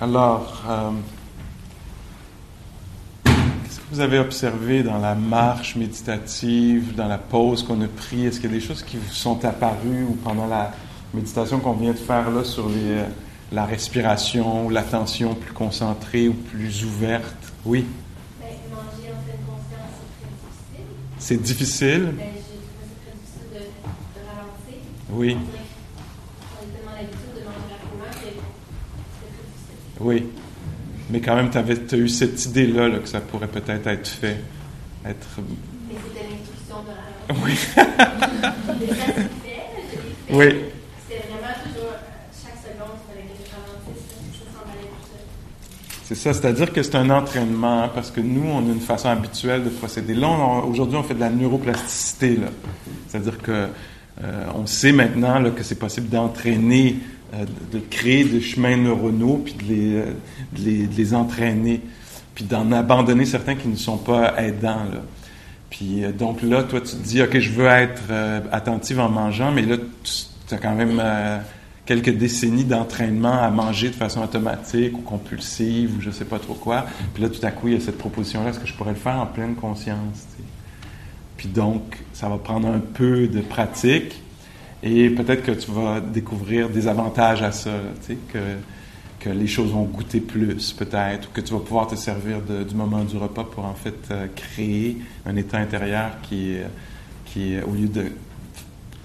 Alors, euh, vous avez observé dans la marche méditative, dans la pause qu'on a prise? Est-ce qu'il y a des choses qui vous sont apparues ou pendant la méditation qu'on vient de faire là sur les, la respiration ou l'attention plus concentrée ou plus ouverte? Oui? Ben, manger en pleine conscience, c'est très difficile. C'est difficile? Ben, c'est très difficile de, de ralentir. Oui. On a tellement l'habitude de manger rapidement que c'est très difficile. Oui. Mais quand même, tu as eu cette idée-là que ça pourrait peut-être être fait. Être... Mais c'était l'instruction de la Oui. Mais ça s'est fait, je l'ai fait. Oui. C'était vraiment toujours, euh, chaque seconde, il fallait que je ralentisse, ça s'en allait tout seul. C'est ça, c'est-à-dire que c'est un entraînement, hein, parce que nous, on a une façon habituelle de procéder. Là, aujourd'hui, on fait de la neuroplasticité. là. C'est-à-dire que euh, on sait maintenant là, que c'est possible d'entraîner, de de créer des chemins neuronaux, puis de les, euh, de les, de les entraîner, puis d'en abandonner certains qui ne sont pas aidants. Puis euh, donc là, toi, tu te dis, OK, je veux être euh, attentive en mangeant, mais là, tu as quand même euh, quelques décennies d'entraînement à manger de façon automatique ou compulsive ou je sais pas trop quoi. Puis là, tout à coup, il y a cette proposition-là, est-ce que je pourrais le faire en pleine conscience? Puis donc, ça va prendre un peu de pratique et peut-être que tu vas découvrir des avantages à ça, que, que les choses vont goûter plus peut-être, ou que tu vas pouvoir te servir du moment du repas pour en fait euh, créer un état intérieur qui, qui au lieu de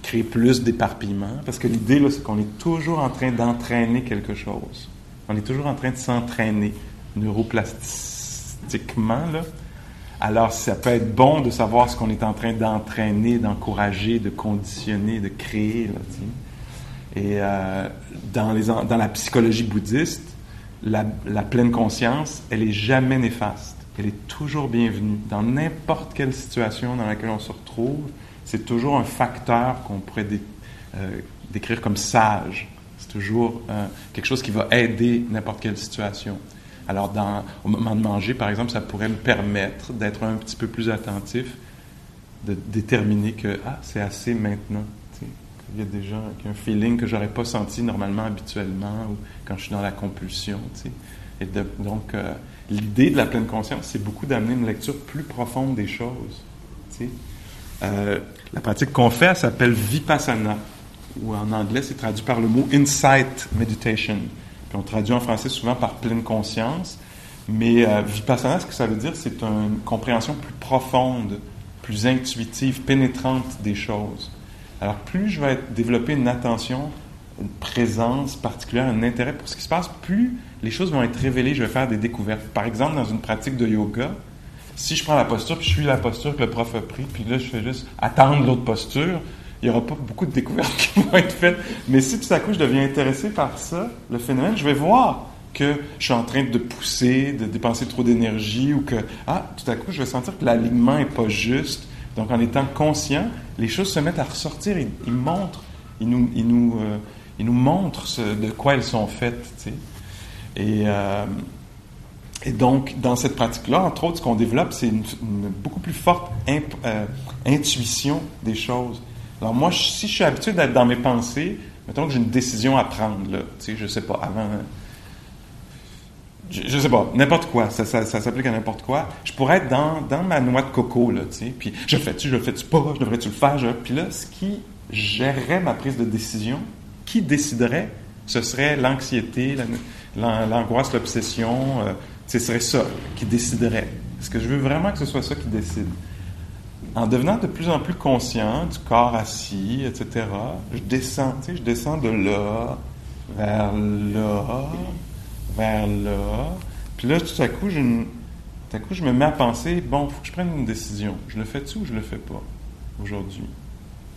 créer plus d'éparpillement, parce que l'idée, là, c'est qu'on est toujours en train d'entraîner quelque chose. On est toujours en train de s'entraîner neuroplastiquement, là. Alors, ça peut être bon de savoir ce qu'on est en train d'entraîner, d'encourager, de conditionner, de créer. Et euh, dans, la psychologie bouddhiste, la, pleine conscience, elle est jamais néfaste. Elle est toujours bienvenue. Dans n'importe quelle situation dans laquelle on se retrouve, c'est toujours un facteur qu'on pourrait euh, décrire comme sage. C'est toujours euh, quelque chose qui va aider n'importe quelle situation. Alors, au moment de manger, par exemple, ça pourrait me permettre d'être un petit peu plus attentif de déterminer que ah, c'est assez maintenant. Il y a ont un feeling que j'aurais pas senti normalement habituellement ou quand je suis dans la compulsion. Et donc, euh, l'idée de la pleine conscience, c'est beaucoup d'amener une lecture plus profonde des choses. Euh, la pratique qu'on fait, elle s'appelle vipassana, ou en anglais, c'est traduit par le mot insight meditation. Puis on traduit en français souvent par pleine conscience. Mais euh, vipassana, ce que ça veut dire, c'est une compréhension plus profonde, plus intuitive, pénétrante des choses. Alors, plus je vais développer une attention, une présence particulière, un intérêt pour ce qui se passe, plus les choses vont être révélées, je vais faire des découvertes. Par exemple, dans une pratique de yoga, si je prends la posture, puis je suis la posture que le prof a pris, puis là, je fais juste attendre l'autre posture, il n'y aura pas beaucoup de découvertes qui vont être faites. Mais si tout à coup je deviens intéressé par ça, le phénomène, je vais voir que je suis en train de pousser, de dépenser trop d'énergie, ou que, ah, tout à coup, je vais sentir que l'alignement n'est pas juste, donc, en étant conscient, les choses se mettent à ressortir. Ils, montrent, ils nous, ils nous, euh, ils nous montrent de quoi elles sont faites. Et, euh, et donc, dans cette pratique-là, entre autres, ce qu'on développe, c'est une, beaucoup plus forte euh, intuition des choses. Alors moi, si je suis habitué d'être dans mes pensées, mettons que j'ai une décision à prendre, là, tu sais, je sais pas, avant je, sais pas, n'importe quoi, ça, ça, s'applique à n'importe quoi. Je pourrais être dans, dans ma noix de coco, là, tu sais, puis je le fais-tu, je le fais-tu pas, je devrais-tu le faire, puis là, ce qui gérerait ma prise de décision, qui déciderait, ce serait l'anxiété, l'angoisse, l'obsession, euh, ce serait ça qui déciderait. Est-ce que je veux vraiment que ce soit ça qui décide? En devenant de plus en plus conscient du corps assis, etc., je descends, tu sais, je descends de là vers là, vers là. Puis là, tout à coup, je, tout à coup, je me mets à penser, bon, il faut que je prenne une décision. Je le fais-tu ou je le fais pas aujourd'hui?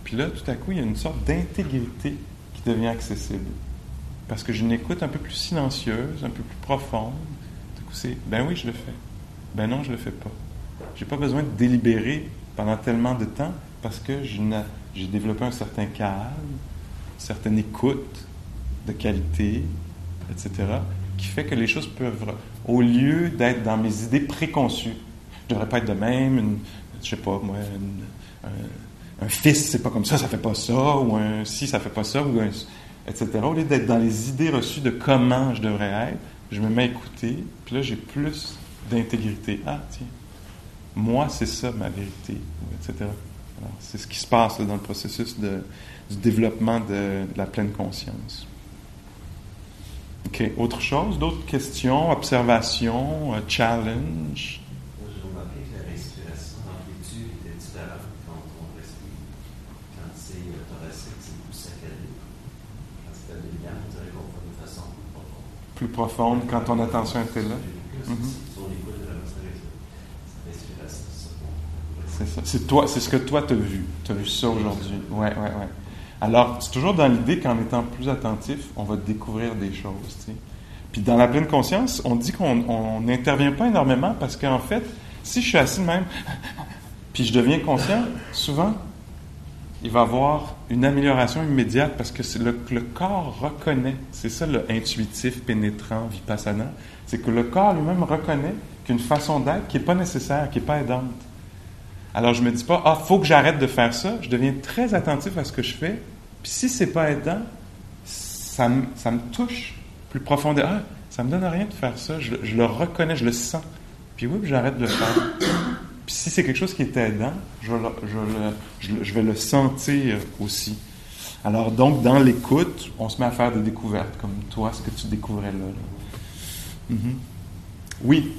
Puis là, tout à coup, il y a une sorte d'intégrité qui devient accessible. Parce que j'ai une écoute un peu plus silencieuse, un peu plus profonde. Tout à coup, c'est, ben oui, je le fais. Ben non, je le fais pas. J'ai pas besoin de délibérer pendant tellement de temps parce que j'ai développé un certain calme, une certaine écoute de qualité, etc qui fait que les choses peuvent, au lieu d'être dans mes idées préconçues, je devrais pas être de même, une, je sais pas, moi, un, fils, c'est pas comme ça, ça fait pas ça, ou un si, ça fait pas ça, ou etc. Au lieu d'être dans les idées reçues de comment je devrais être, je me mets à écouter, puis là, j'ai plus d'intégrité. Ah, tiens, moi, c'est ça ma vérité, etc. C'est ce qui se passe dans le processus de, du développement de la pleine conscience. OK. Autre chose? D'autres questions, observations, euh, challenge? J'ai remarqué que la respiration, l'amplitude était C'est toi, c'est ce que toi tu as vu. Tu as vu ça aujourd'hui. Ouais, ouais, ouais. Alors, c'est toujours dans l'idée qu'en étant plus attentif, on va découvrir des choses. Puis dans la pleine conscience, on dit qu'on n'intervient pas énormément parce qu'en fait, si je suis assis de même, puis je deviens conscient, souvent, il va y avoir une amélioration immédiate parce que le, le corps reconnaît, c'est ça le intuitif, pénétrant, vipassana, c'est que le corps lui-même reconnaît qu'une façon d'être qui n'est pas nécessaire, qui n'est pas aidante. Alors, je me dis pas, ah, faut que j'arrête de faire ça. Je deviens très attentif à ce que je fais. Puis si c'est pas aidant, ça me, ça me touche plus profondément. Ah, ça me donne rien de faire ça. Je, le reconnais, je le sens. Puis oui, j'arrête de le faire. Puis si c'est quelque chose qui est aidant, je, je, vais le sentir aussi. Alors donc, dans l'écoute, on se met à faire des découvertes, comme toi, ce que tu découvrais là. Mm-hmm. Oui.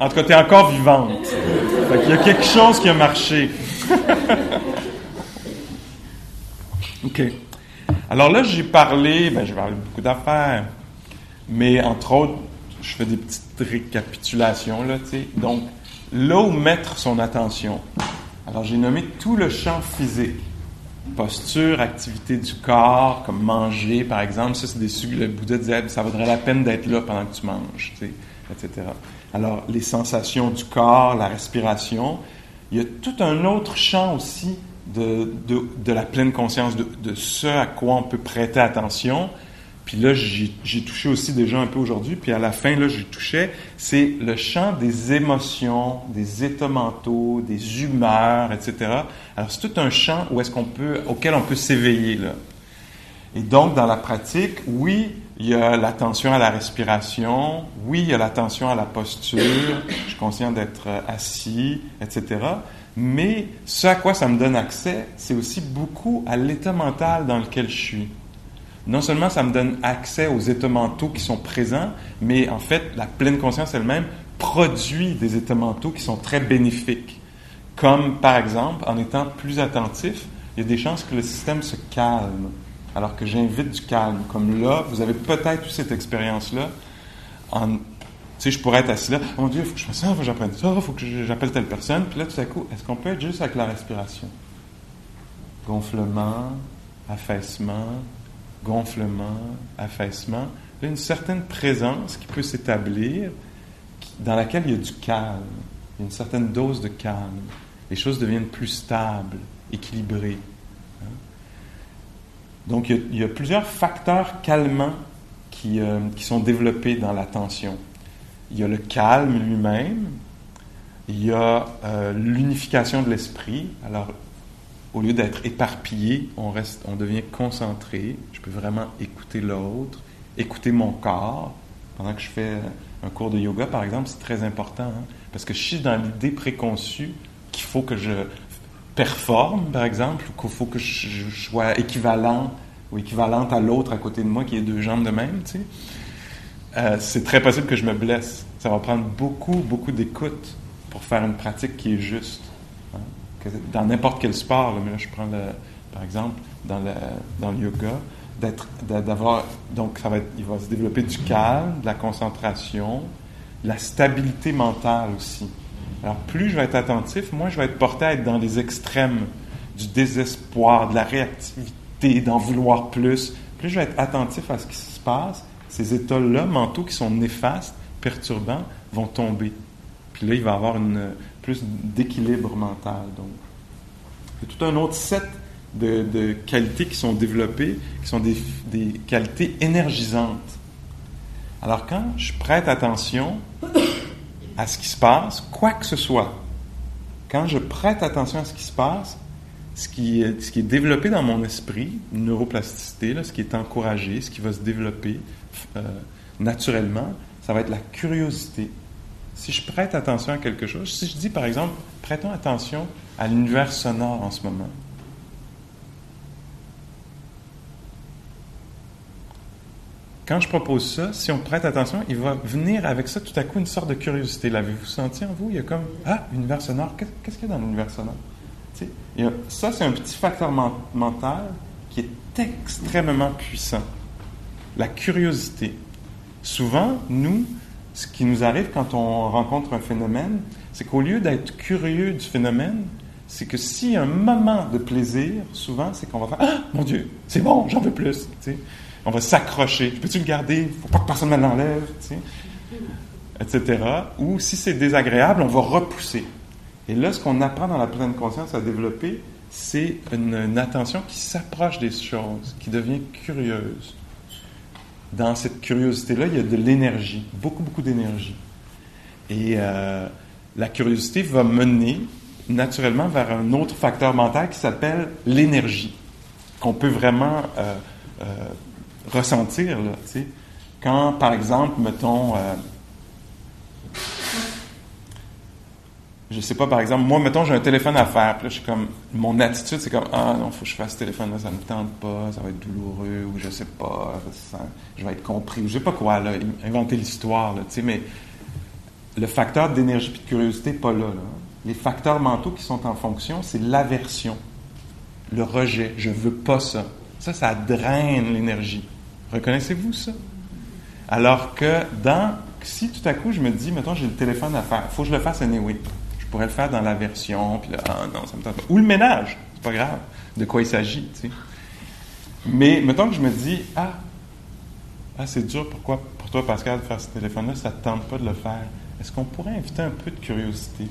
En tout cas, tu es encore vivante. Il y a quelque chose qui a marché. OK. Alors là, j'ai parlé, ben, j'ai parlé beaucoup d'affaires, mais entre autres, je fais des petites récapitulations, là. Donc, là où mettre son attention. Alors, j'ai nommé tout le champ physique. Posture, activité du corps, comme manger, par exemple. Ça, c'est des sujets. Le Bouddha disait, ça vaudrait la peine d'être là pendant que tu manges, etc. Alors, les sensations du corps, la respiration. Il y a tout un autre champ aussi de, de, de la pleine conscience, de, de, ce à quoi on peut prêter attention. Puis là, j'ai touché aussi déjà un peu aujourd'hui, puis à la fin, là, j'y touchais, c'est le champ des émotions, des états mentaux, des humeurs, etc. Alors, c'est tout un champ où est-ce qu'on peut, auquel on peut s'éveiller, là. Et donc, dans la pratique, oui, il y a l'attention à la respiration, oui, il y a l'attention à la posture, je suis conscient d'être assis, etc. Mais ce à quoi ça me donne accès, c'est aussi beaucoup à l'état mental dans lequel je suis. Non seulement ça me donne accès aux états mentaux qui sont présents, mais en fait, la pleine conscience elle-même produit des états mentaux qui sont très bénéfiques. Comme par exemple, en étant plus attentif, il y a des chances que le système se calme, alors que j'invite du calme. Comme là, vous avez peut-être eu cette expérience-là en je pourrais être assis là, oh mon Dieu, il faut que je fasse ça, il faut que j'apprenne ça, il faut que j'appelle telle personne. Puis là, tout à coup, est-ce qu'on peut être juste avec la respiration? Gonflement, affaissement, gonflement, affaissement. Il y a une certaine présence qui peut s'établir, dans laquelle il y a du calme. Il y a une certaine dose de calme. Les choses deviennent plus stables, équilibrées. Hein. Donc, il y, a, plusieurs facteurs calmants qui, euh, qui sont développés dans l'attention il y a le calme lui-même, il y a euh, l'unification de l'esprit. Alors, au lieu d'être éparpillé, on, reste, on devient concentré. Je peux vraiment écouter l'autre, écouter mon corps. Pendant que je fais un cours de yoga, par exemple, c'est très important, hein, parce que je suis dans l'idée préconçue qu'il faut que je performe, par exemple, ou qu'il faut que je, sois équivalent ou équivalente à l'autre à côté de moi qui est deux jambes de même. Euh, c'est très possible que je me blesse. Ça va prendre beaucoup, beaucoup d'écoute pour faire une pratique qui est juste. Dans n'importe quel sport, mais là, je prends par exemple dans le, yoga, d'être, d'avoir, donc ça va il va se développer du calme, de la concentration, la stabilité mentale aussi. Alors plus je vais être attentif, moins je vais être porté à être dans les extrêmes du désespoir, de la réactivité, d'en vouloir plus. Plus je vais être attentif à ce qui se passe, ces états-là mentaux qui sont néfastes, perturbants, vont tomber. Puis là, il va avoir une, plus d'équilibre mental. Donc, il y a tout un autre set de, qualités qui sont développées, qui sont des, qualités énergisantes. Alors, quand je prête attention à ce qui se passe, quoi que ce soit, quand je prête attention à ce qui se passe, ce qui, est, développé dans mon esprit, neuroplasticité, là, ce qui est encouragé, ce qui va se développer, euh, naturellement, ça va être la curiosité. Si je prête attention à quelque chose, si je dis par exemple, prêtons attention à l'univers sonore en ce moment. Quand je propose ça, si on prête attention, il va venir avec ça tout à coup une sorte de curiosité. L'avez-vous senti en vous? Il y a comme, ah, univers sonore, qu'est-ce qu'il y a dans l'univers sonore? ça, c'est un petit facteur mental qui est extrêmement puissant la curiosité. Souvent, nous, ce qui nous arrive quand on rencontre un phénomène, c'est qu'au lieu d'être curieux du phénomène, c'est que a un moment de plaisir, souvent, c'est qu'on va faire Ah, mon Dieu, c'est bon, j'en veux plus. On va s'accrocher. Peux-tu le garder? Ne faut pas que personne me l'enlève. Etc. Ou si c'est désagréable, on va repousser. Et là, ce qu'on apprend dans la pleine conscience à développer, c'est une attention qui s'approche des choses, qui devient curieuse dans cette curiosité-là, il y a de l'énergie, beaucoup, beaucoup d'énergie. Et euh, la curiosité va mener naturellement vers un autre facteur mental qui s'appelle l'énergie, qu'on peut vraiment euh, euh, ressentir. Quand, par exemple, mettons, je sais pas, par exemple, moi, mettons, j'ai un téléphone à faire, puis là, je suis comme, mon attitude, c'est comme, ah non, faut que je fasse ce téléphone-là, ça me tente pas, ça va être douloureux, ou je sais pas, je vais être compris, ou je sais pas quoi, là, inventer l'histoire, tu sais, mais le facteur d'énergie et de curiosité n'est pas là, là. Les facteurs mentaux qui sont en fonction, c'est l'aversion, le rejet, je veux pas ça. Ça, ça draine l'énergie. Reconnaissez-vous ça? Alors que dans, si tout à coup je me dis, mettons, j'ai le téléphone à faire, faut que je le fasse anyway pourrais le faire dans la version, puis ah non, ça me tente. Ou le ménage, c'est pas grave. de quoi il s'agit. tu sais. Mais mettons que je me dis, ah, ah c'est dur, pourquoi pour toi, Pascal, de faire ce téléphone-là, ça ne te tente pas de le faire? Est-ce qu'on pourrait inviter un peu de curiosité?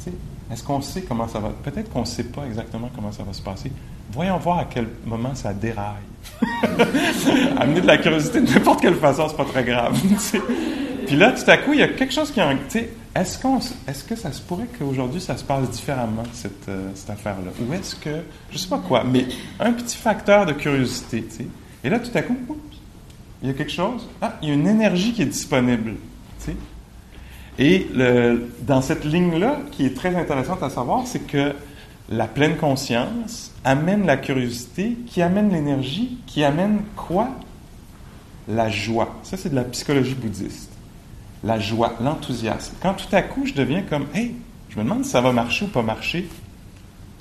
Tu sais, Est-ce qu'on sait comment ça va? Peut-être qu'on ne sait pas exactement comment ça va se passer. Voyons voir à quel moment ça déraille. Amener de la curiosité de n'importe quelle façon, c'est pas très grave. Puis là, tout à coup, il y a quelque chose qui Est-ce, qu'on, est-ce que ça se pourrait qu'aujourd'hui, ça se passe différemment, cette, euh, cette affaire-là? Ou est-ce que. Je sais pas quoi, mais un petit facteur de curiosité, tu sais. Et là, tout à coup, il y a quelque chose. Ah, il y a une énergie qui est disponible, tu sais. Et le- dans cette ligne-là, qui est très intéressante à savoir, c'est que la pleine conscience amène la curiosité, qui amène l'énergie, qui amène quoi? La joie. Ça, c'est de la psychologie bouddhiste. La joie, l'enthousiasme. Quand tout à coup, je deviens comme, hey, je me demande si ça va marcher ou pas marcher,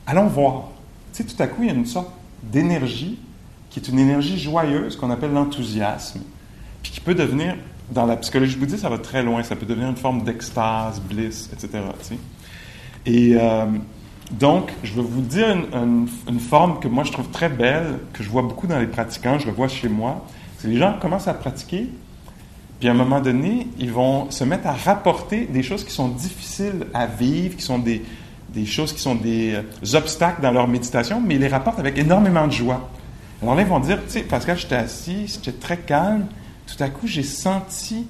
allons voir. Tu sais, tout à coup, il y a une sorte d'énergie qui est une énergie joyeuse qu'on appelle l'enthousiasme, puis qui peut devenir, dans la psychologie bouddhiste, ça va très loin, ça peut devenir une forme d'extase, bliss, etc. tu sais. Et euh, donc, je vais vous dire une, forme que moi je trouve très belle, que je vois beaucoup dans les pratiquants, je le vois chez moi. C'est les gens commencent à pratiquer, puis à un moment donné, ils vont se mettre à rapporter des choses qui sont difficiles à vivre, qui sont des, choses qui sont des euh, obstacles dans leur méditation, mais ils les rapportent avec énormément de joie. Alors là, ils vont dire, tu sais, Pascal, j'étais assis, j'étais très calme, tout à coup, j'ai senti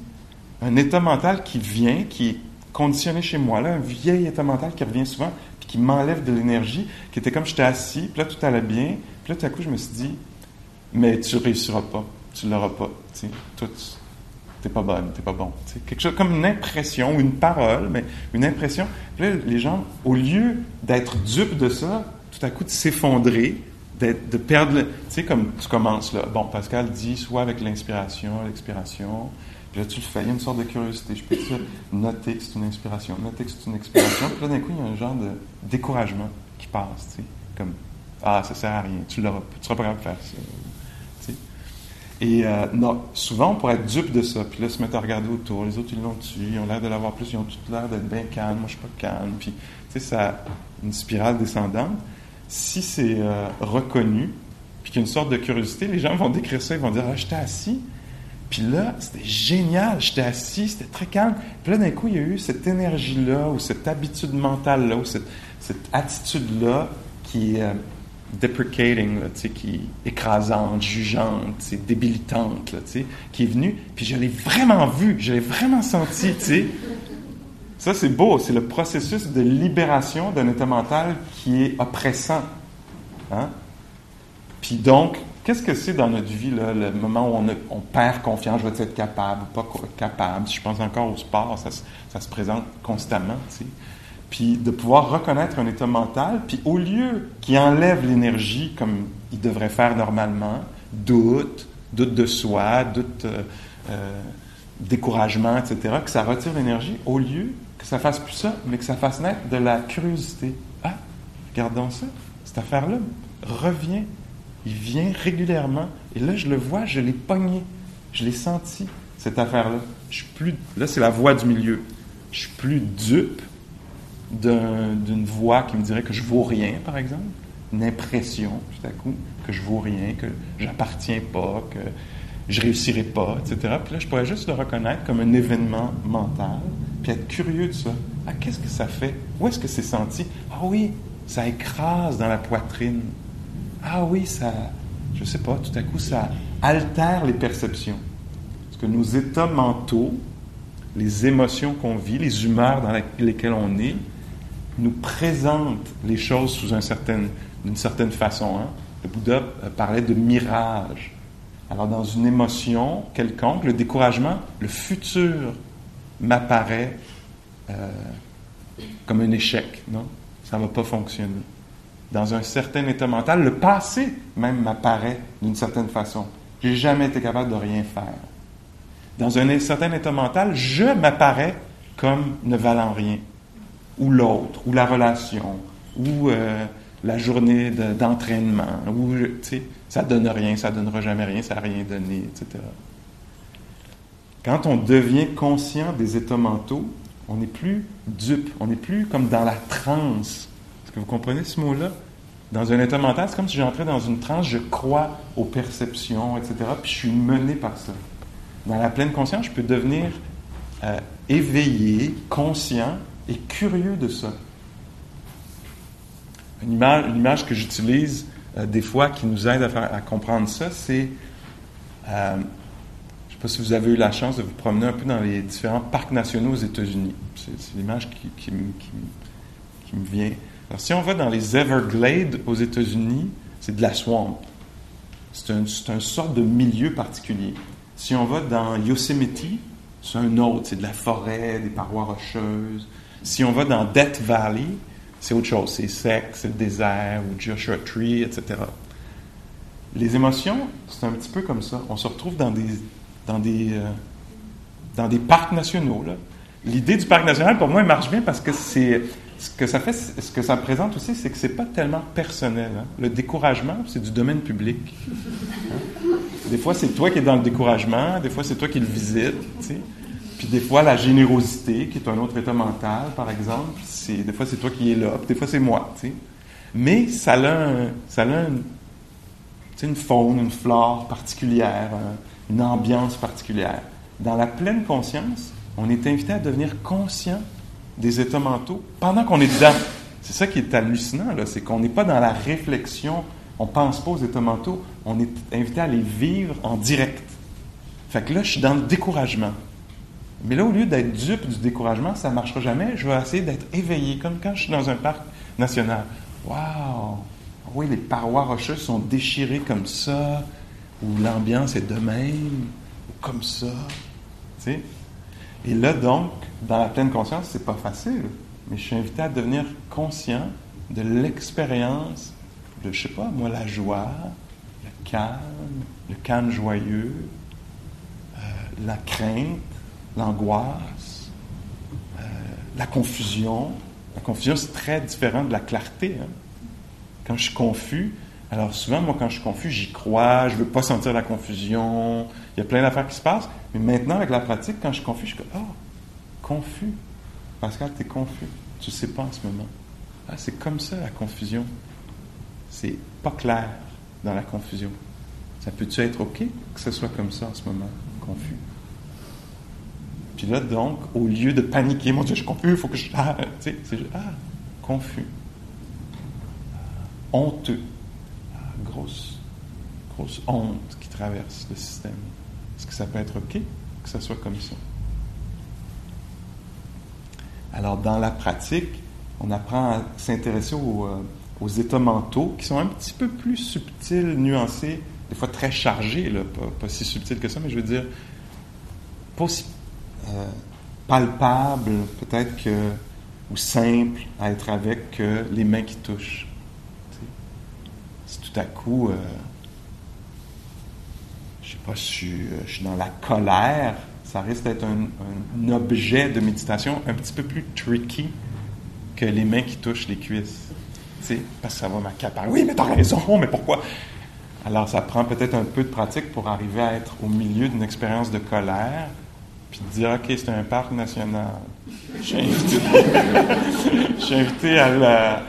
un état mental qui vient, qui est conditionné chez moi, là, un vieil état mental qui revient souvent, puis qui m'enlève de l'énergie, qui était comme j'étais assis, puis là, tout allait bien, puis là, tout à coup, je me suis dit, mais tu réussiras pas, tu l'auras pas, tu sais, t'es pas bonne, t'es pas bon. tu sais. quelque chose comme une impression ou une parole, mais une impression. Puis là, les gens, au lieu d'être dupes de ça, tout à coup de s'effondrer, de perdre, tu sais, comme tu commences là. Bon, Pascal dit soit avec l'inspiration, l'expiration. Puis là, tu le fais. Il y a une sorte de curiosité. Je peux te noter que c'est une inspiration, noter que c'est une expiration. Puis là, d'un coup, il y a un genre de découragement qui passe, tu sais. Comme, ah, ça sert à rien, tu tu seras pas capable de faire ça. Et euh, non, souvent, on pourrait être dupe de ça, puis là, se mettre à regarder autour. Les autres, ils l'ont tué, ils ont l'air de l'avoir plus, ils ont tout l'air d'être bien calmes. Moi, je suis pas calme. Puis, tu sais, ça une spirale descendante. Si c'est euh, reconnu, puis qu'il y a une sorte de curiosité, les gens vont décrire ça, ils vont dire Ah, j'étais assis, puis là, c'était génial, j'étais assis, c'était très calme. Puis là, d'un coup, il y a eu cette énergie-là, ou cette habitude mentale-là, ou cette, cette attitude-là qui est euh, deprecating, là, qui écrasante, jugeante, débilitante, là, qui est venue, puis je l'ai vraiment vu, je l'ai vraiment senti. Ça, c'est beau, c'est le processus de libération d'un état mental qui est oppressant. Hein? Puis donc, qu'est-ce que c'est dans notre vie, le moment où on, perd confiance, je vais être capable ou pas capable? Si je pense encore au sport, ça, se- présente constamment, tu sais. Puis de pouvoir reconnaître un état mental, puis au lieu qu'il enlève l'énergie comme il devrait faire normalement, doute, doute de soi, doute, euh, euh, découragement, etc., que ça retire l'énergie, au lieu que ça fasse plus ça, mais que ça fasse naître de la curiosité. Ah, regardons ça, cette affaire-là revient, il vient régulièrement, et là je le vois, je l'ai pogné, je l'ai senti, cette affaire-là. Je suis plus, là c'est la voix du milieu. Je suis plus dupe d'un- d'une voix qui me dirait que je vaux rien, par exemple, une impression tout à coup que je vaux rien, que j'appartiens pas, que je réussirai pas, etc. Puis là, je pourrais juste le reconnaître comme un événement mental, puis être curieux de ça. Ah, qu'est-ce que ça fait? Où est-ce que c'est senti? Ah oui, ça écrase dans la poitrine. Ah oui, ça, je sais pas, tout à coup, ça altère les perceptions. Parce que nos états mentaux, les émotions qu'on vit, les humeurs dans lesquelles on est, nous présentent les choses sous un d'une certaine façon. hein. Le Bouddha euh, parlait de mirage. Alors, dans une émotion quelconque, le découragement, le futur m'apparaît euh, comme un échec, non? Ça ne va pas fonctionner. Dans un certain état mental, le passé même m'apparaît d'une certaine façon. J'ai jamais été capable de rien faire. Dans un certain état mental, je m'apparais comme ne valant rien. Ou l'autre, ou la relation, ou euh, la journée de- d'entraînement, ou, tu sais, ça donne rien, ça donnera jamais rien, ça n'a rien donné, etc. Quand on devient conscient des états mentaux, on n'est plus dupe, on n'est plus comme dans la transe. Est-ce que vous comprenez ce mot-là? dans un état mental, c'est comme si j'entrais dans une transe, je crois aux perceptions, etc., puis je suis mené par ça. Dans la pleine conscience, je peux devenir euh, éveillé, conscient et curieux de ça. Une image, que j'utilise euh, des fois qui nous aide à, comprendre ça, c'est, euh, je ne sais pas si vous avez eu la chance de vous promener un peu dans les différents parcs nationaux aux États-Unis. C'est, l'image qui, qui, me vient. Alors, si on va dans les Everglades aux États-Unis, c'est de la swamp. C'est un, c'est une sorte de milieu particulier. Si on va dans Yosemite, c'est un autre, c'est de la forêt, des parois rocheuses. Si on va dans Death Valley, c'est autre chose, c'est sec, c'est le désert, ou Joshua Tree, etc. Les émotions, c'est un petit peu comme ça. On se retrouve dans des, dans des, euh, dans des parcs nationaux. L'idée du parc national, pour moi, elle marche bien parce que c'est ce que ça fait, ce que ça présente aussi, c'est que c'est pas tellement personnel. Hein. Le découragement, c'est du domaine public. Hein? Des fois, c'est toi qui es dans le découragement, des fois, c'est toi qui le visites. Puis des fois, la générosité, qui est un autre état mental, par exemple, c'est des fois c'est toi qui es là, puis des fois c'est moi. Mais ça a, ça a une faune, une flore particulière, une ambiance particulière. Dans la pleine conscience, on est invité à devenir conscient des états mentaux pendant qu'on est dedans. C'est ça qui est hallucinant, là, c'est qu'on n'est pas dans la réflexion, on pense pas aux états mentaux, on est invité à les vivre en direct. Fait que là, je suis dans le découragement. Mais là, au lieu d'être dupe du découragement, ça ne marchera jamais. Je vais essayer d'être éveillé, comme quand je suis dans un parc national. Waouh! Oui, les parois rocheuses sont déchirées comme ça, ou l'ambiance est de même, ou comme ça. Et là, donc, dans la pleine conscience, c'est pas facile. Mais je suis invité à devenir conscient de l'expérience de, je sais pas, moi, la joie, le calme, le calme joyeux, euh, la crainte, l'angoisse, euh, la confusion. La confusion, c'est très différent de la clarté. Hein. Quand je suis confus, alors souvent, moi, quand je suis confus, j'y crois, je ne veux pas sentir la confusion, il y a plein d'affaires qui se passent. Mais maintenant, avec la pratique, quand je suis confus, je suis comme, oh, confus. Pascal, tu es confus. Tu ne sais pas en ce moment. Ah, c'est comme ça, la confusion. C'est pas clair dans la confusion. Ça peut-tu être OK que ce soit comme ça en ce moment, confus? Puis là, donc, au lieu de paniquer, mon Dieu, je suis confus, il faut que je. Ah, c'est ah, confus. Ah, honteux. Ah, grosse, grosse honte qui traverse le système. Est-ce que ça peut être OK que ça soit comme ça? Alors, dans la pratique, on apprend à s'intéresser aux, euh, états mentaux qui sont un petit peu plus subtils, nuancés, des fois très chargés, pas si subtils que ça, mais je veux dire, pas aussi euh, palpable, peut-être que, ou simple à être avec que les mains qui touchent. Si tout à coup, euh, je sais pas, je euh, je suis dans la colère, ça risque d'être un, objet de méditation un petit peu plus tricky que les mains qui touchent les cuisses. sais, parce que ça va m'accaparer. Oui, mais t'as raison, mais pourquoi? Alors, ça prend peut-être un peu de pratique pour arriver à être au milieu d'une expérience de colère puis de dire, OK, c'est un parc national. Je suis invité, invité à la...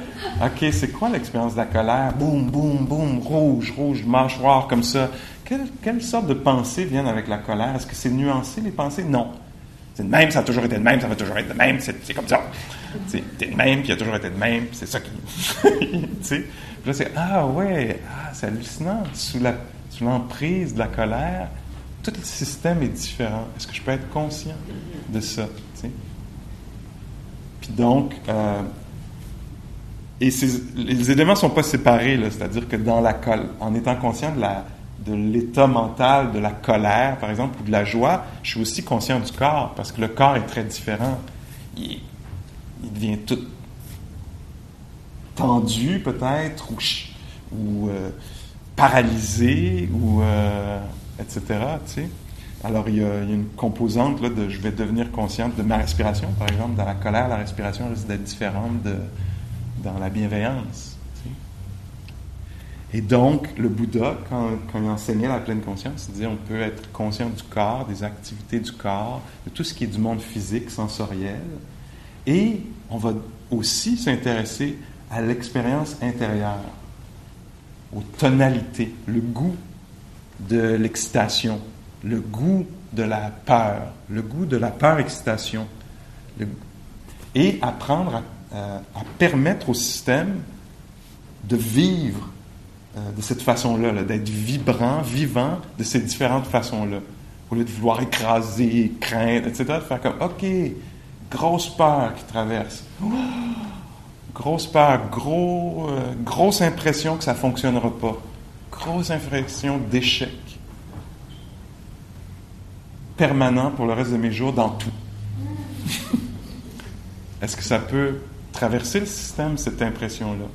OK, c'est quoi l'expérience de la colère? Boum, boum, boum, rouge, rouge, mâchoire comme ça. Quelle, quelle sorte de pensées viennent avec la colère? Est-ce que c'est nuancé, les pensées? Non. C'est de même, ça a toujours été de même, ça va toujours être de même, c'est comme ça. C'est de même, puis il a toujours été de même, c'est ça qui. tu? Là, c'est Ah ouais, ah, c'est hallucinant. Sous l'emprise sous de la colère, tout le système est différent. Est-ce que je peux être conscient de ça? Puis donc, euh, et les éléments ne sont pas séparés, c'est-à-dire que dans la en étant conscient de l'état mental, de la colère, par exemple, ou de la joie, je suis aussi conscient du corps, parce que le corps est très différent. Il, devient tout tendu, peut-être, ou, ou euh, paralysé, ou euh, etc. Alors, il y, a, une composante là, de je vais devenir consciente de ma respiration, par exemple. Dans la colère, la respiration risque d'être différente de, dans la bienveillance. Et donc, le Bouddha, quand, quand, il enseignait la pleine conscience, il disait on peut être conscient du corps, des activités du corps, de tout ce qui est du monde physique, sensoriel. Et on va aussi s'intéresser à l'expérience intérieure. aux tonalités, le goût de l'excitation, le goût de la peur, le goût de la peur-excitation, et apprendre à, à, permettre au système de vivre euh, de cette façon-là, -là, d'être vibrant, vivant de ces différentes façons-là. Au lieu de vouloir écraser, craindre, etc., de faire comme, OK, grosse peur qui traverse. grosse peur, gros, euh, grosse impression que ça ne fonctionnera pas. Grosse impression d'échec. Permanent pour le reste de mes jours dans tout. Est-ce que ça peut traverser le système, cette impression-là?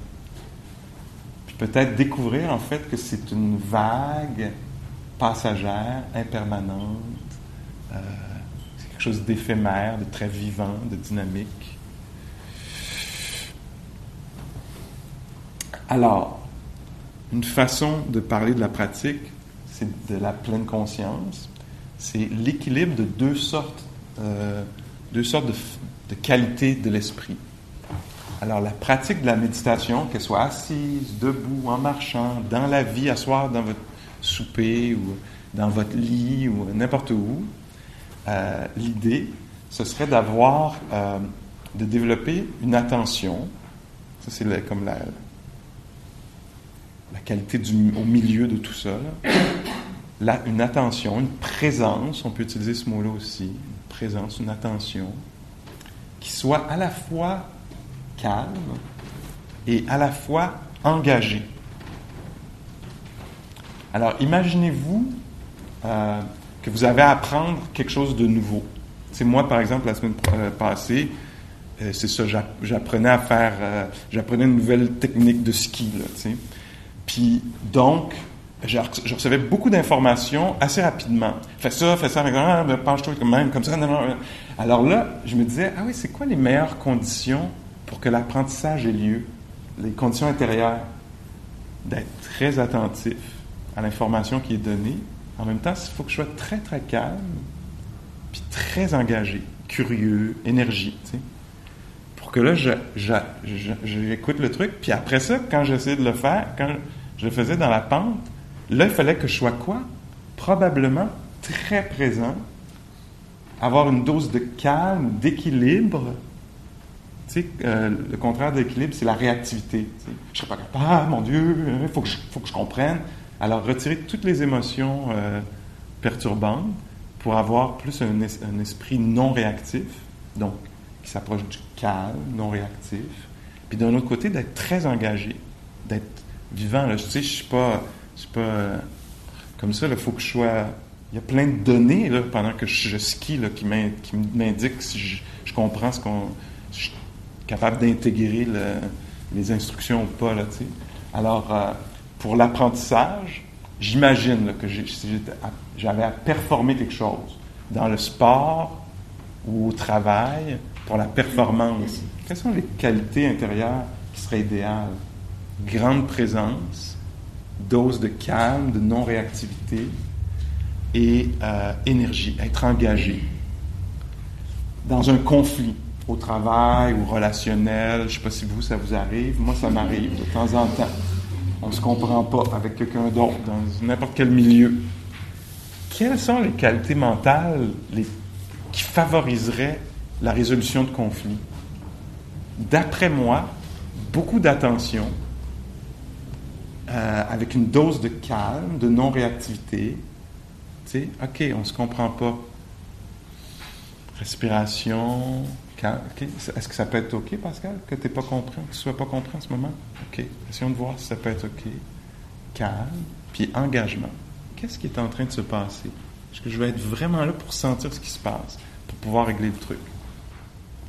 Puis peut-être découvrir en fait que c'est une vague passagère, impermanente, euh, c'est quelque chose d'éphémère, de très vivant, de dynamique. Alors, une façon de parler de la pratique, c'est de la pleine conscience. C'est l'équilibre de deux sortes, euh, deux sortes de, qualités de l'esprit. Alors, la pratique de la méditation, qu'elle soit assise, debout, en marchant, dans la vie, asseoir dans votre souper ou dans votre lit ou n'importe où, euh, l'idée, ce serait d'avoir, euh, de développer une attention. Ça, c'est comme la, la qualité du, au milieu de tout ça. Là. une attention, une présence, on peut utiliser ce mot-là aussi, une présence, une attention, qui soit à la fois calme et à la fois engagée. Alors, imaginez-vous euh, que vous avez à apprendre quelque chose de nouveau. C'est moi, par exemple, la semaine euh, passée, euh, c'est ça, j'apprenais à faire, j'apprenais une nouvelle technique de ski, là. Puis donc, je recevais beaucoup d'informations assez rapidement. Fais ça, fais ça, ah, penche-toi même, comme ça. Alors là, je me disais, ah oui, c'est quoi les meilleures conditions pour que l'apprentissage ait lieu? Les conditions intérieures. D'être très attentif à l'information qui est donnée. En même temps, il faut que je sois très, très calme, puis très engagé, curieux, énergie, tu sais. Pour que là, j'écoute le truc, puis après ça, quand j'essayais de le faire, quand je le faisais dans la pente, là, il fallait que je sois quoi? Probablement très présent, avoir une dose de calme, d'équilibre. Tu sais, euh, le contraire d'équilibre, c'est la réactivité. Sais. Je ne serais pas capable, ah, mon Dieu, il faut, faut, que je comprenne. Alors, retirer toutes les émotions euh, perturbantes pour avoir plus un, un, esprit non réactif, donc qui s'approche du calme, non réactif. Puis d'un autre côté, d'être très engagé, d'être vivant. Là. Je sais, je suis pas, je suis pas euh, comme ça. Il faut que je sois. Il y a plein de données là, pendant que je, je skie là, qui m'indiquent si je, je, comprends ce qu'on. Je suis capable d'intégrer le, les instructions ou pas. Là. Alors, euh, pour l'apprentissage, j'imagine que si j'avais à performer quelque chose dans le sport ou au travail, pour la performance, quelles sont les qualités intérieures qui seraient idéales? Grande présence, dose de calme, de non-réactivité et euh, énergie, être engagé. Dans un conflit, au travail ou relationnel, je ne sais pas si vous, ça vous arrive, moi, ça m'arrive de temps en temps. On ne se comprend pas avec quelqu'un d'autre dans n'importe quel milieu. Quelles sont les qualités mentales les, qui favoriseraient la résolution de conflits? D'après moi, beaucoup d'attention, euh, avec une dose de calme, de non-réactivité. Tu sais, OK, on ne se comprend pas. Respiration. Okay. Est-ce que ça peut être OK, Pascal, que tu pas compris, que tu ne sois pas compris en ce moment? OK. Essayons de voir si ça peut être OK. Calme, puis engagement. Qu'est-ce qui est en train de se passer? Est-ce que je vais être vraiment là pour sentir ce qui se passe, pour pouvoir régler le truc?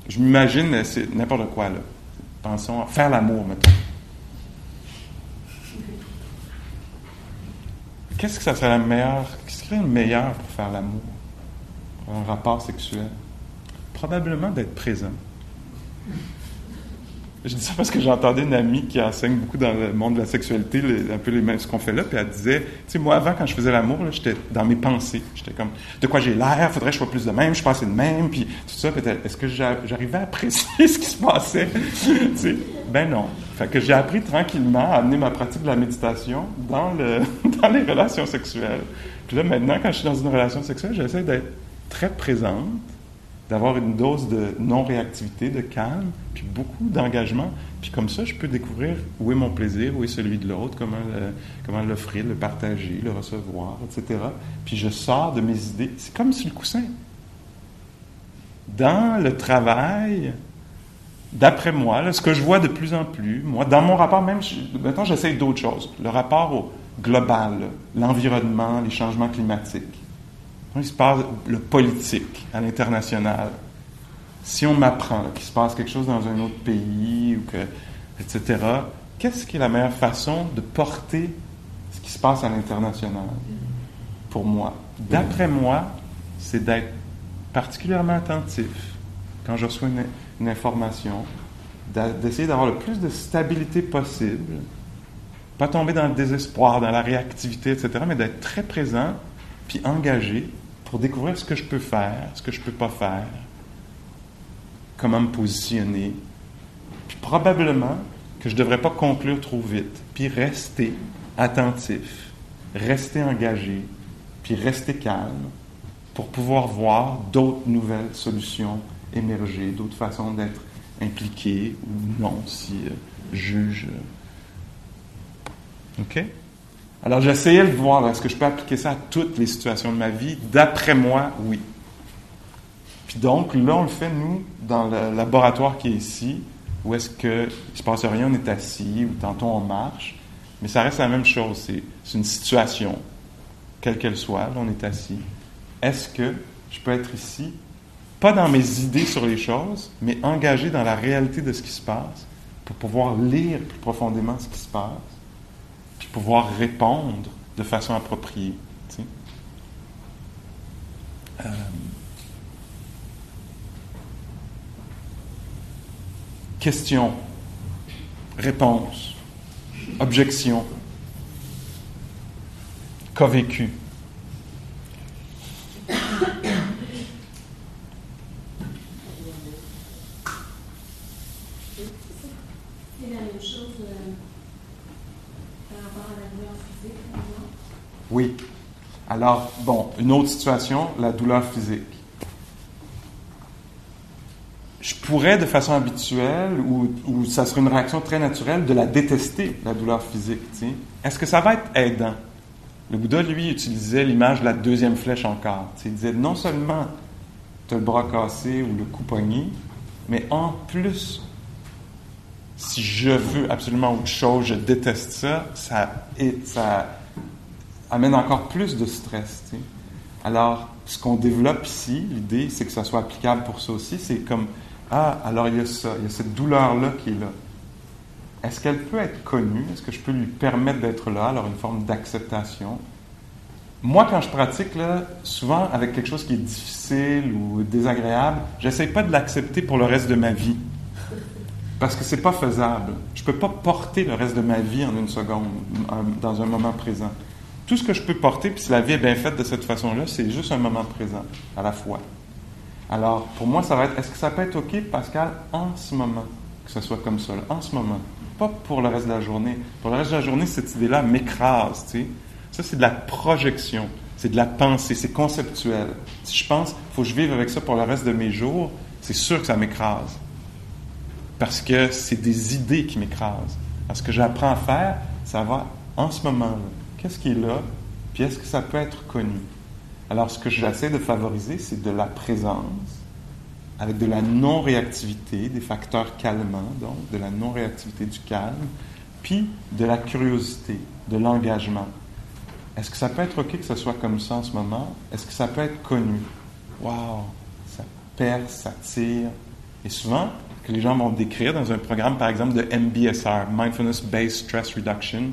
Je m'imagine, c'est n'importe quoi, là. Pensons à faire l'amour, maintenant. Qu'est-ce que ça serait la meilleure, qu'est-ce qui serait le meilleur pour faire l'amour, un rapport sexuel? Probablement d'être présent. Je dis ça parce que j'entendais une amie qui enseigne beaucoup dans le monde de la sexualité, un peu ce qu'on fait là, puis elle disait, tu sais, moi avant, quand je faisais l'amour, j'étais dans mes pensées. J'étais comme, de quoi j'ai l'air, faudrait que je sois plus de même, je passais de même, puis tout ça, est-ce que j'arrivais à apprécier ce qui se passait? ben non. Fait que j'ai appris tranquillement à amener ma pratique de la méditation dans, le, dans les relations sexuelles. Puis là, maintenant, quand je suis dans une relation sexuelle, j'essaie d'être très présente, d'avoir une dose de non-réactivité, de calme, puis beaucoup d'engagement. Puis comme ça, je peux découvrir où est mon plaisir, où est celui de l'autre, comment, comment l'offrir, le partager, le recevoir, etc. Puis je sors de mes idées. C'est comme sur le coussin. Dans le travail, d'après moi, ce que je vois de plus en plus, moi, dans mon rapport même, maintenant j'essaie d'autres choses. Le rapport au global, l'environnement, les changements climatiques il se passe le politique à l'international. Si on m'apprend qu'il se passe quelque chose dans un autre pays, ou que, etc., qu'est-ce qui est la meilleure façon de porter ce qui se passe à l'international pour moi? D'après moi, c'est d'être particulièrement attentif quand je reçois une, une information, d'essayer d'avoir le plus de stabilité possible, pas tomber dans le désespoir, dans la réactivité, etc., mais d'être très présent, puis engagé pour découvrir ce que je peux faire, ce que je ne peux pas faire, comment me positionner. Puis probablement que je ne devrais pas conclure trop vite, puis rester attentif, rester engagé, puis rester calme pour pouvoir voir d'autres nouvelles solutions émerger, d'autres façons d'être impliqué ou non si euh, juge. OK? Alors j'essayais de voir, est-ce que je peux appliquer ça à toutes les situations de ma vie? D'après moi, oui. Puis donc, là, on le fait, nous, dans le laboratoire qui est ici, où est-ce qu'il ne se passe rien, on est assis, ou tantôt on marche, mais ça reste la même chose, c'est une situation, quelle qu'elle soit, là, on est assis. Est-ce que je peux être ici, pas dans mes idées sur les choses, mais engagé dans la réalité de ce qui se passe, pour pouvoir lire plus profondément ce qui se passe? Pouvoir répondre de façon appropriée. Euh, question, réponse, objection, qu'a vécu. Oui. Alors, bon, une autre situation, la douleur physique. Je pourrais, de façon habituelle, ou, ça serait une réaction très naturelle, de la détester, la douleur physique. Est-ce que ça va être aidant? Le Bouddha, lui, utilisait l'image de la deuxième flèche encore. Il disait non seulement tu as le bras cassé ou le cou pogné, mais en plus, si je veux absolument autre chose, je déteste ça, ça, ça amène encore plus de stress. Alors, ce qu'on développe ici, l'idée, c'est que ça soit applicable pour ça aussi. C'est comme, ah, alors il y a ça, il y a cette douleur-là qui est là. Est-ce qu'elle peut être connue? Est-ce que je peux lui permettre d'être là? Alors, une forme d'acceptation. Moi, quand je pratique, là, souvent avec quelque chose qui est difficile ou désagréable, j'essaie pas de l'accepter pour le reste de ma vie. Parce que c'est pas faisable. Je peux pas porter le reste de ma vie en une seconde, dans un moment présent. Tout ce que je peux porter, puis si la vie est bien faite de cette façon-là, c'est juste un moment présent, à la fois. Alors, pour moi, ça va être, est-ce que ça peut être OK, Pascal, en ce moment, que ce soit comme ça, en ce moment? Pas pour le reste de la journée. Pour le reste de la journée, cette idée-là m'écrase, tu sais. Ça, c'est de la projection, c'est de la pensée, c'est conceptuel. Si je pense, il faut que je vive avec ça pour le reste de mes jours, c'est sûr que ça m'écrase. Parce que c'est des idées qui m'écrasent. Parce que j'apprends à faire, ça va en ce moment-là. Qu'est-ce qui est là? Puis est-ce que ça peut être connu? Alors, ce que j'essaie de favoriser, c'est de la présence, avec de la non-réactivité, des facteurs calmants, donc de la non-réactivité du calme, puis de la curiosité, de l'engagement. Est-ce que ça peut être OK que ce soit comme ça en ce moment? Est-ce que ça peut être connu? Wow! Ça perce, ça tire. Et souvent, que les gens vont décrire dans un programme, par exemple, de MBSR, Mindfulness Based Stress Reduction,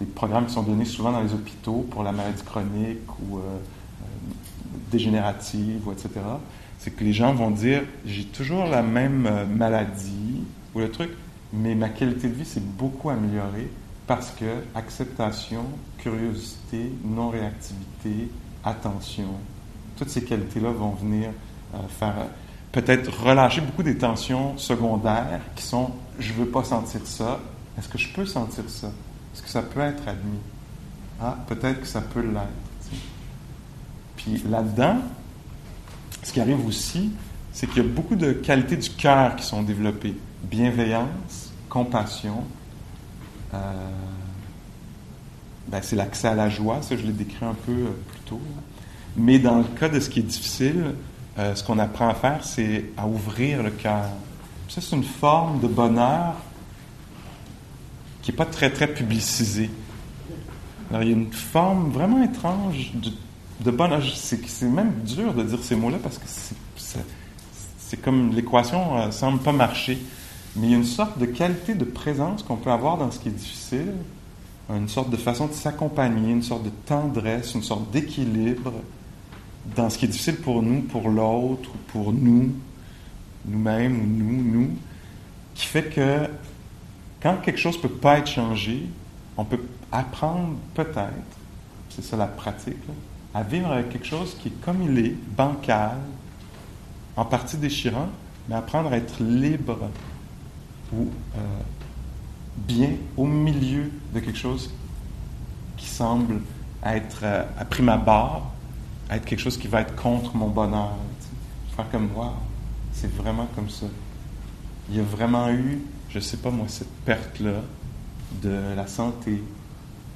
des programmes qui sont donnés souvent dans les hôpitaux pour la maladie chronique ou euh, euh, dégénérative, ou etc. C'est que les gens vont dire j'ai toujours la même euh, maladie, ou le truc, mais ma qualité de vie s'est beaucoup améliorée parce que acceptation, curiosité, non-réactivité, attention, toutes ces qualités-là vont venir faire peut-être relâcher beaucoup des tensions secondaires qui sont je veux pas sentir ça. Est-ce que je peux sentir ça? Est-ce que ça peut être admis? Ah, peut-être que ça peut l'être. Puis là-dedans, ce qui arrive aussi, c'est qu'il y a beaucoup de qualités du cœur qui sont développées. Bienveillance, compassion. Euh, ben, c'est l'accès à la joie, ça je l'ai décrit un peu euh, plus tôt. Mais dans le cas de ce qui est difficile, euh, ce qu'on apprend à faire, c'est à ouvrir le cœur. Ça, c'est une forme de bonheur qui n'est pas très, très publicisée. Alors, il y a une forme vraiment étrange de, de. C'est même dur de dire ces mots-là parce que c'est comme l'équation ne semble pas marcher. Mais il y a une sorte de qualité de présence qu'on peut avoir dans ce qui est difficile, une sorte de façon de s'accompagner, une sorte de tendresse, une sorte d'équilibre dans ce qui est difficile pour nous, pour l'autre, pour nous, nous-mêmes ou nous, nous, qui fait que quand quelque chose ne peut pas être changé, on peut apprendre peut-être, c'est ça la pratique, à vivre avec quelque chose qui est comme il est, bancal, en partie déchirant, mais apprendre à être libre ou euh, bien au milieu de quelque chose qui semble être, euh, à prime abord, être quelque chose qui va être contre mon bonheur. Faire comme, moi, c'est vraiment comme ça. Il y a vraiment eu, je ne sais pas moi, cette perte-là de la santé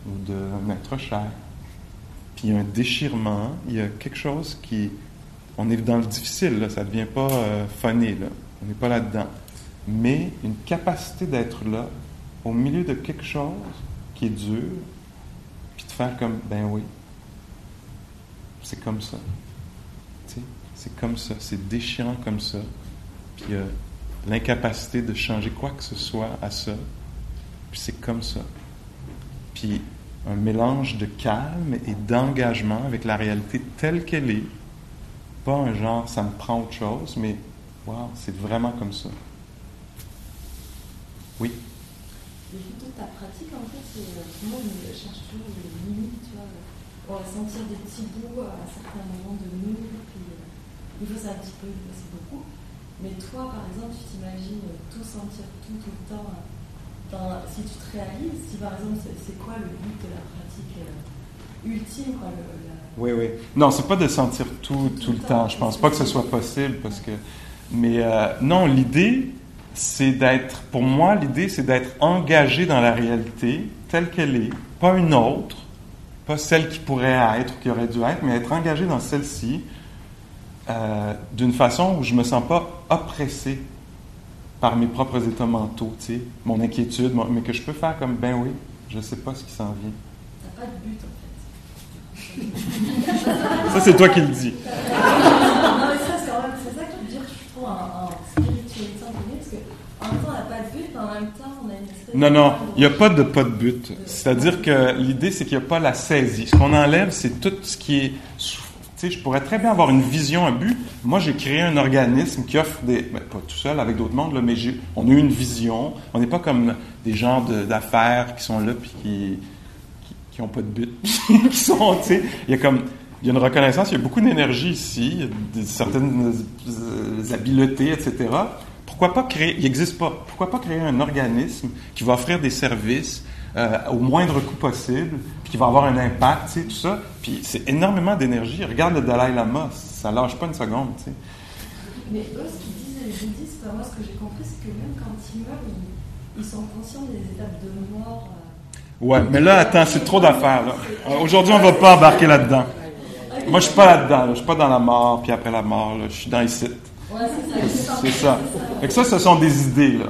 ou d'un être cher. Puis il y a un déchirement, il y a quelque chose qui... On est dans le difficile, là, ça ne devient pas euh, là. on n'est pas là-dedans. Mais une capacité d'être là, au milieu de quelque chose qui est dur, puis de faire comme, ben oui, c'est comme ça. C'est comme ça, c'est déchirant comme ça. Puis a l'incapacité de changer quoi que ce soit à ça. Puis c'est comme ça. Puis un mélange de calme et d'engagement avec la réalité telle qu'elle est. Pas un genre, ça me prend autre chose, mais wow, c'est vraiment comme ça. Oui? toute ta pratique, en fait, tout le monde cherche toujours les limites, tu vois on va sentir des petits bouts à certains moments de nous, puis euh, il faut ça un petit peu, c'est beaucoup. Mais toi, par exemple, tu t'imagines tout sentir tout, tout le temps. si tu te réalises, si par exemple, c'est quoi le but de la pratique euh, ultime quoi, Oui, oui. Non, c'est pas de sentir tout, tout, le, temps. Je pense pas que ce soit possible parce que. Mais euh, non, l'idée, c'est d'être. Pour moi, l'idée, c'est d'être engagé dans la réalité telle qu'elle est, pas une autre pas celle qui pourrait être ou qui aurait dû être, mais être engagé dans celle-ci euh, d'une façon où je ne me sens pas oppressé par mes propres états mentaux, tu sais, mon inquiétude, mais que je peux faire comme, ben oui, je ne sais pas ce qui s'en vient. T'as pas de but, en fait. ça, c'est toi qui le dis. non, mais ça, c'est ça qui dire, je trouve, en, en spiritualité, parce qu'en même temps, on n'a pas de but, mais en même temps, non, non, il n'y a pas de pas de but. C'est-à-dire que l'idée, c'est qu'il n'y a pas la saisie. Ce qu'on enlève, c'est tout ce qui est. je pourrais très bien avoir une vision, un but. Moi, j'ai créé un organisme qui offre des. Ben, pas tout seul, avec d'autres mondes, mais on a eu une vision. On n'est pas comme des gens d'affaires qui sont là puis qui n'ont pas de but. il y a comme. Il y a une reconnaissance, il y a beaucoup d'énergie ici, il y a certaines euh, habiletés, etc pourquoi pas créer, il n'existe pas, pourquoi pas créer un organisme qui va offrir des services euh, au moindre coût possible, puis qui va avoir un impact, tu sais, tout ça. Puis c'est énormément d'énergie. Regarde le Dalai Lama, ça lâche pas une seconde, tu sais. Mais eux, ce qu'ils disent, les bouddhistes, moi, ce que j'ai compris, c'est que même quand ils meurent, ils, sont conscients des étapes de mort. Euh. Ouais, mais là, attends, c'est trop d'affaires. Aujourd'hui, on va pas embarquer là-dedans. Moi, je suis pas là-dedans. Je suis pas dans la mort, puis après la mort. Je suis dans les sites c'est ça. Et ça, ce sont des idées, là.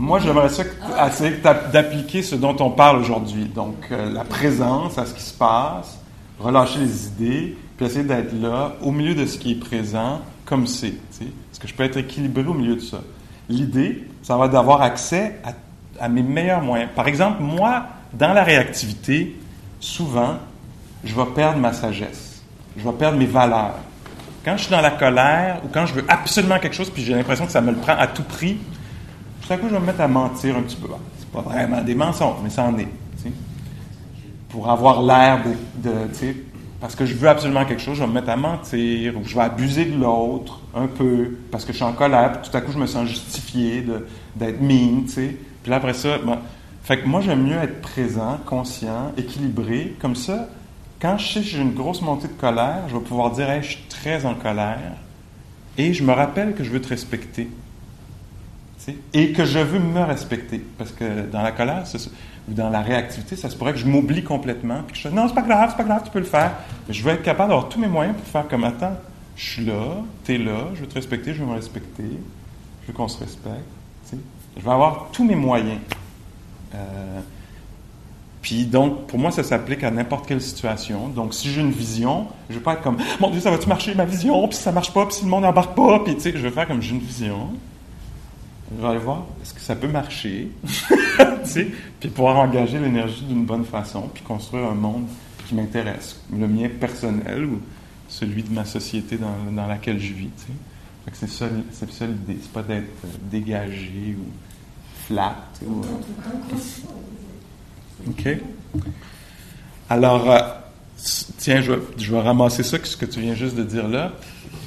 Moi, j'aimerais ça essayer d'appliquer ce dont on parle aujourd'hui. Donc, euh, la présence à ce qui se passe, relâcher les idées, puis essayer d'être là, au milieu de ce qui est présent, comme c'est. Est-ce que je peux être équilibré au milieu de ça? L'idée, ça va d'avoir accès à, à mes meilleurs moyens. Par exemple, moi, dans la réactivité, souvent, je vais perdre ma sagesse. Je vais perdre mes valeurs. Quand je suis dans la colère ou quand je veux absolument quelque chose, puis j'ai l'impression que ça me le prend à tout prix, tout à coup, je vais me mettre à mentir un petit peu. C'est pas vraiment des mensonges, mais ça en est. Pour avoir l'air de, parce que je veux absolument quelque chose, je vais me mettre à mentir, ou je vais abuser de l'autre un peu, parce que je suis en colère, puis tout à coup, je me sens justifié d'être mean, tu sais. Puis là, après ça, fait que moi, j'aime mieux être présent, conscient, équilibré, comme ça. Quand je sais que j'ai une grosse montée de colère, je vais pouvoir dire, hey, je suis très en colère, et je me rappelle que je veux te respecter. Et que je veux me respecter. Parce que dans la colère, ou dans la réactivité, ça se pourrait que je m'oublie complètement. Puis que je dis, non, c'est pas grave, c'est pas grave, tu peux le faire. Mais je veux être capable d'avoir tous mes moyens pour faire comme, attends, je suis là, tu es là, je veux te respecter, je veux me respecter, je veux qu'on se respecte. Je vais avoir tous mes moyens. Euh, puis donc, pour moi, ça s'applique à n'importe quelle situation. Donc, si j'ai une vision, je ne vais pas être comme Mon Dieu, ça va-tu marcher ma vision? Puis ça marche pas, puis si le monde n'embarque pas, puis tu sais, je vais faire comme j'ai une vision. Je vais aller voir, est-ce que ça peut marcher? puis pouvoir engager l'énergie d'une bonne façon, puis construire un monde qui m'intéresse, le mien personnel ou celui de ma société dans, dans laquelle je vis. c'est ça, c'est l'idée, pas d'être euh, dégagé ou flat. ou, euh, OK. Alors, euh, tiens, je vais, je vais ramasser ça, ce que tu viens juste de dire là.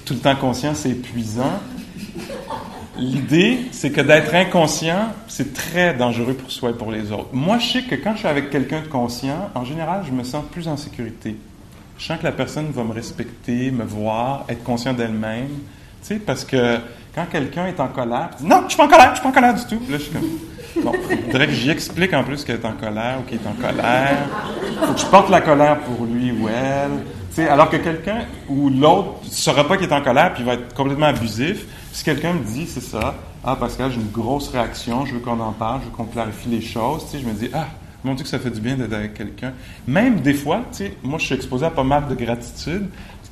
Tout le temps conscient, c'est épuisant. L'idée, c'est que d'être inconscient, c'est très dangereux pour soi et pour les autres. Moi, je sais que quand je suis avec quelqu'un de conscient, en général, je me sens plus en sécurité. Je sens que la personne va me respecter, me voir, être conscient d'elle-même. Tu sais, parce que quand quelqu'un est en colère, dit, non, je suis pas en colère, je suis pas en colère du tout. Là, je suis comme, bon, faudrait que j'y explique en plus qu'elle est en colère ou qu'il est en colère. Faut que je porte la colère pour lui ou elle. Tu sais, alors que quelqu'un ou l'autre ne saura pas qu'il est en colère puis il va être complètement abusif. Si quelqu'un me dit, c'est ça, ah Pascal, j'ai une grosse réaction, je veux qu'on en parle, je veux qu'on clarifie les choses, tu sais, je me dis, ah, mon Dieu que ça fait du bien d'être avec quelqu'un. Même des fois, tu sais, moi je suis exposé à pas mal de gratitude.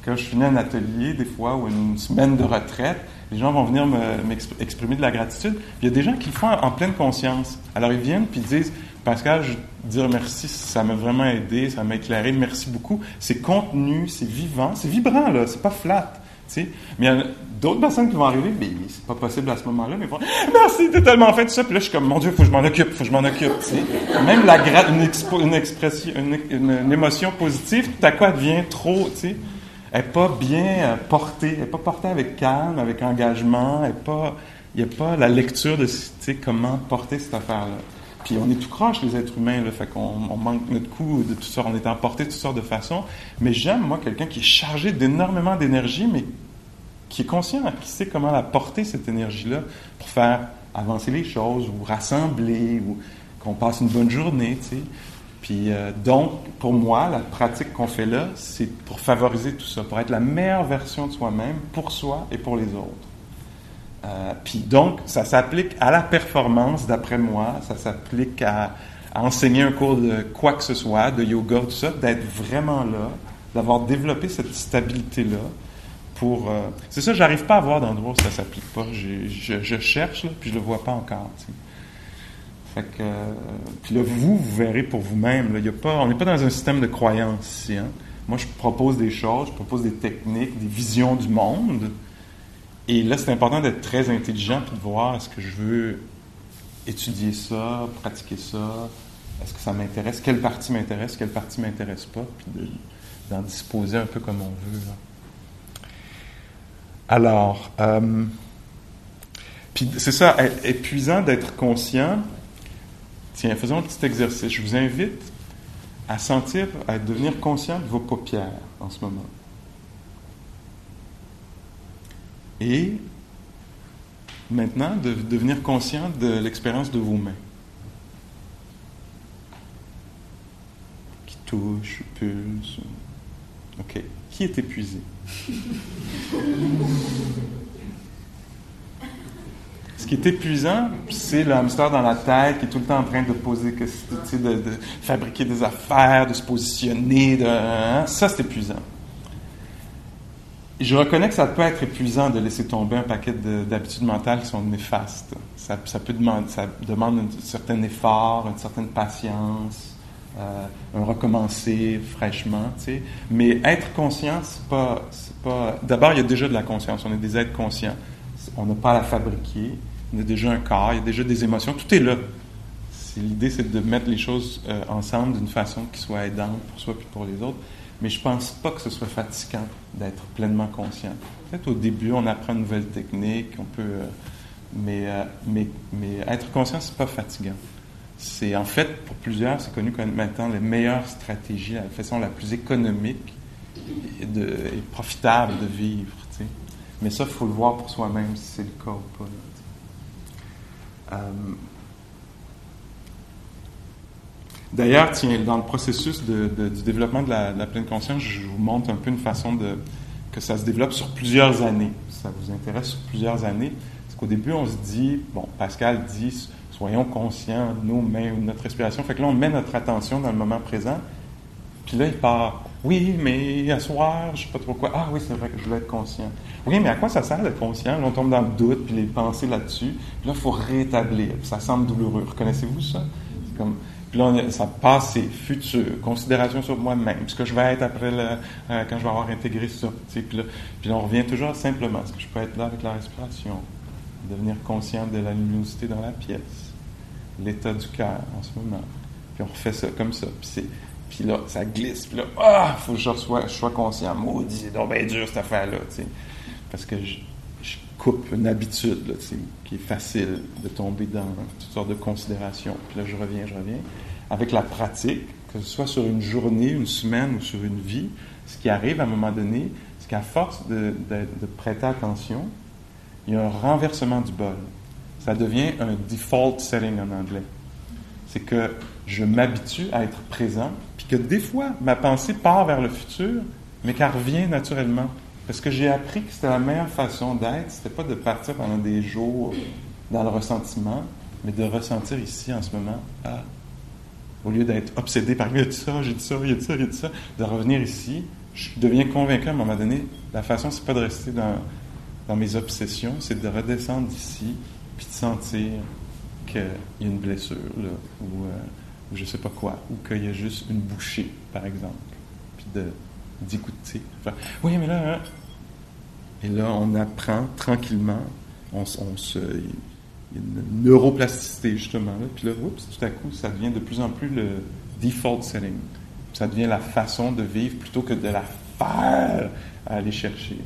Quand je finis un atelier, des fois, ou une semaine de retraite, les gens vont venir me- m'exprimer de la gratitude. Il y a des gens qui le font en, pleine conscience. Alors ils viennent puis ils disent, Pascal, je dire merci, ça m'a vraiment aidé, ça m'a éclairé, merci beaucoup. C'est contenu, c'est vivant, c'est vibrant, là, c'est pas flat. tu sais. Mais d'autres personnes qui vont arriver, mais c'est pas possible à ce moment-là, mais ils vont Merci, t'es tellement fait de ça. Puis là, je suis comme, mon Dieu, faut que je m'en occupe, faut que je m'en occupe. tu sais. Même la une, une expression, une, une- émotion positive, tout à coup, elle devient trop, tu sais. Elle n'est pas bien euh, portée, elle n'est pas portée avec calme, avec engagement, pas, il n'y a pas la lecture de comment porter cette affaire-là. Puis on est tout croche, les êtres humains, là, fait qu'on on manque notre coup de toutes sortes, on est emporté de toutes sortes de façons. Mais j'aime, moi, quelqu'un qui est chargé d'énormément d'énergie, mais qui est conscient, qui sait comment la porter, cette énergie-là, pour faire avancer les choses, ou rassembler, ou qu'on passe une bonne journée, tu sais. Puis euh, donc, pour moi, la pratique qu'on fait là, c'est pour favoriser tout ça, pour être la meilleure version de soi-même, pour soi et pour les autres. Euh, puis donc, ça s'applique à la performance, d'après moi, ça s'applique à, à enseigner un cours de quoi que ce soit, de yoga, tout ça, d'être vraiment là, d'avoir développé cette stabilité-là. Euh, c'est ça, j'arrive pas à voir d'endroits où ça s'applique pas. Je, cherche, puis je le vois pas encore. Fait que, euh, puis là, vous, vous verrez pour vous-même. on n'est pas dans un système de croyance ici. hein. Moi, je propose des choses, je propose des techniques, des visions du monde. Et là, c'est important d'être très intelligent puis de voir est-ce que je veux étudier ça, pratiquer ça, est-ce que ça m'intéresse, quelle partie m'intéresse, quelle partie m'intéresse pas, puis de- d'en disposer un peu comme on veut. Alors, euh, c'est ça, épuisant d'être conscient. Tiens, faisons un petit exercice. Je vous invite à sentir, à devenir conscient de vos paupières en ce moment. Et maintenant, de devenir conscient de l'expérience de vos mains. Qui touchent, pulsent. OK. Est épuisé? Ce qui est épuisant, c'est le hamster dans la tête qui est tout le temps en train de poser, sais, de, de fabriquer des affaires, de se positionner. De, hein, ça, c'est épuisant. Je reconnais que ça peut être épuisant de laisser tomber un paquet de- d'habitudes mentales qui sont néfastes. Ça, peut demander, ça demande un certain effort, une certaine patience, un recommencer fraîchement, tu sais. Mais être conscient, c'est pas, pas. D'abord, il y a déjà de la conscience. On est des êtres conscients. On n'a pas à la fabriquer. On a déjà un corps, il y a déjà des émotions, tout est là. L'idée, c'est de mettre les choses euh, ensemble d'une façon qui soit aidante pour soi et pour les autres. Mais je pense pas que ce soit fatigant d'être pleinement conscient. Peut-être au début, on apprend une nouvelle technique, on peut, euh, mais, euh, mais, mais être conscient, c'est pas fatigant. C'est en fait, pour plusieurs, c'est connu comme maintenant la meilleure stratégie, la façon la plus économique et, profitable de vivre. tu sais. Mais ça, il faut le voir pour soi-même si c'est le cas ou pas. Euh, D'ailleurs, dans le processus du développement de la, de la pleine conscience, je vous montre un peu une façon de, que ça se développe sur plusieurs années. Ça vous intéresse sur plusieurs années. Parce qu'au début, on se dit, bon, Pascal dit, soyons conscients de notre respiration. Fait que là, on met notre attention dans le moment présent. Puis là, il part, oui, mais à soir, je sais pas trop quoi. Ah oui, c'est vrai que je dois être conscient. Oui, mais à quoi ça sert d'être conscient? Là, on tombe dans le doute, puis les pensées là-dessus. Puis là, il faut rétablir. Puis ça semble douloureux. Reconnaissez-vous ça? C'est comme, puis là, on- ça passé, futur, considération sur moi-même, ce que je vais être après le, euh, quand je vais avoir intégré ça. Puis là, puis là, on revient toujours simplement. Est-ce que je peux être là avec la respiration? Devenir conscient de la luminosité dans la pièce, l'état du cœur en ce moment. Puis on refait ça comme ça. Puis, puis là, ça glisse. Puis là, ah, faut que je sois, je sois conscient. Maudit, c'est donc bien dur cette affaire-là. tu sais. Parce que je, coupe une habitude là, qui est facile de tomber dans toutes sortes de considérations. Puis là, je reviens, je reviens. Avec la pratique, que ce soit sur une journée, une semaine ou sur une vie, ce qui arrive à un moment donné, c'est qu'à force de prêter attention, il y a un renversement du bol. Ça devient un default setting en anglais. C'est que je m'habitue à être présent, puis que des fois, ma pensée part vers le futur, mais qu'elle revient naturellement. Parce que j'ai appris que c'était la meilleure façon d'être, c'était pas de partir pendant des jours dans le ressentiment, mais de ressentir ici en ce moment, ah, au lieu d'être obsédé par il y a de ça, j'ai dit ça, il y a de ça, il y a de ça, de revenir ici, je deviens convaincu à un moment donné, la façon, c'est pas de rester dans, dans mes obsessions, c'est de redescendre ici, puis de sentir qu'il y a une blessure, ou, euh, je sais pas quoi, ou qu'il y a juste une bouchée, par exemple, puis d'écouter. Faire, oui, mais là, hein. et là, on apprend tranquillement, on, on se, il y a une neuroplasticité justement, puis là, tout à coup, ça devient de plus en plus le default setting. Ça devient la façon de vivre plutôt que de la faire à aller chercher.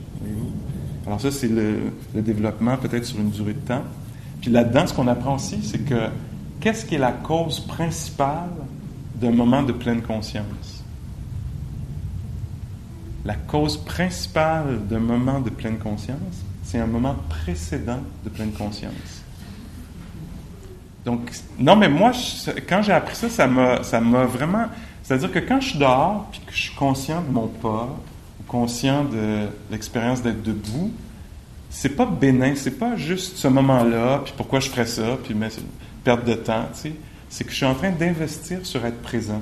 Alors ça, c'est le développement peut-être sur une durée de temps. Puis là-dedans, ce qu'on apprend aussi, c'est que qu'est-ce qui est la cause principale d'un moment de pleine conscience? La cause principale d'un moment de pleine conscience, c'est un moment précédent de pleine conscience. Donc, non, mais moi, quand j'ai appris ça, ça m'a, ça vraiment. C'est-à-dire que quand je suis dehors, puis que je suis conscient de mon pas, conscient de l'expérience d'être debout, c'est pas bénin, c'est pas juste ce moment-là, puis pourquoi je ferais ça, puis mais perte de temps, tu sais. C'est que je suis en train d'investir sur être présent.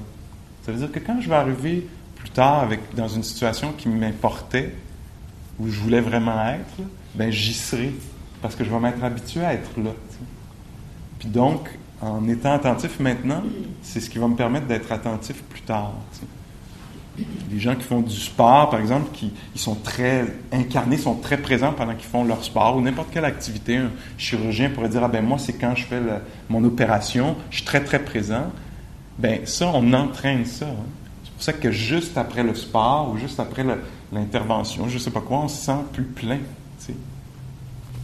Ça veut dire que quand je vais arriver plus tard dans une situation qui m'importait, où je voulais vraiment être, ben j'y serai, parce que je vais m'être habitué à être là. Puis donc, en étant attentif maintenant, c'est ce qui va me permettre d'être attentif plus tard. tu sais. Les gens qui font du sport, par exemple, qui ils sont très incarnés, sont très présents pendant qu'ils font leur sport ou n'importe quelle activité. Un chirurgien pourrait dire ah ben moi c'est quand je fais mon opération, je suis très très présent. Ben ça, on entraîne ça. hein. C'est pour ça que juste après le sport ou juste après l'intervention, je sais pas quoi, on se sent plus plein. tu sais.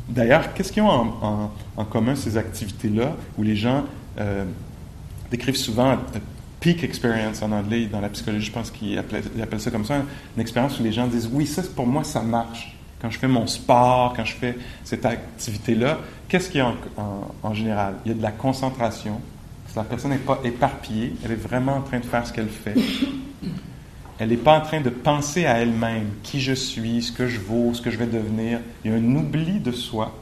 D'ailleurs, qu'est-ce qu'ils ont en commun ces activités-là où les gens euh, décrivent souvent euh, peak experience en anglais, dans la psychologie, je pense qu'ils appellent, ça comme ça, une expérience où les gens disent oui, ça pour moi ça marche. Quand je fais mon sport, quand je fais cette activité-là, qu'est-ce qu'il y a en, en- général? Il y a de la concentration. La personne n'est pas éparpillée, elle est vraiment en train de faire ce qu'elle fait. Elle n'est pas en train de penser à elle-même, qui je suis, ce que je vaux, ce que je vais devenir. Il y a un oubli de soi,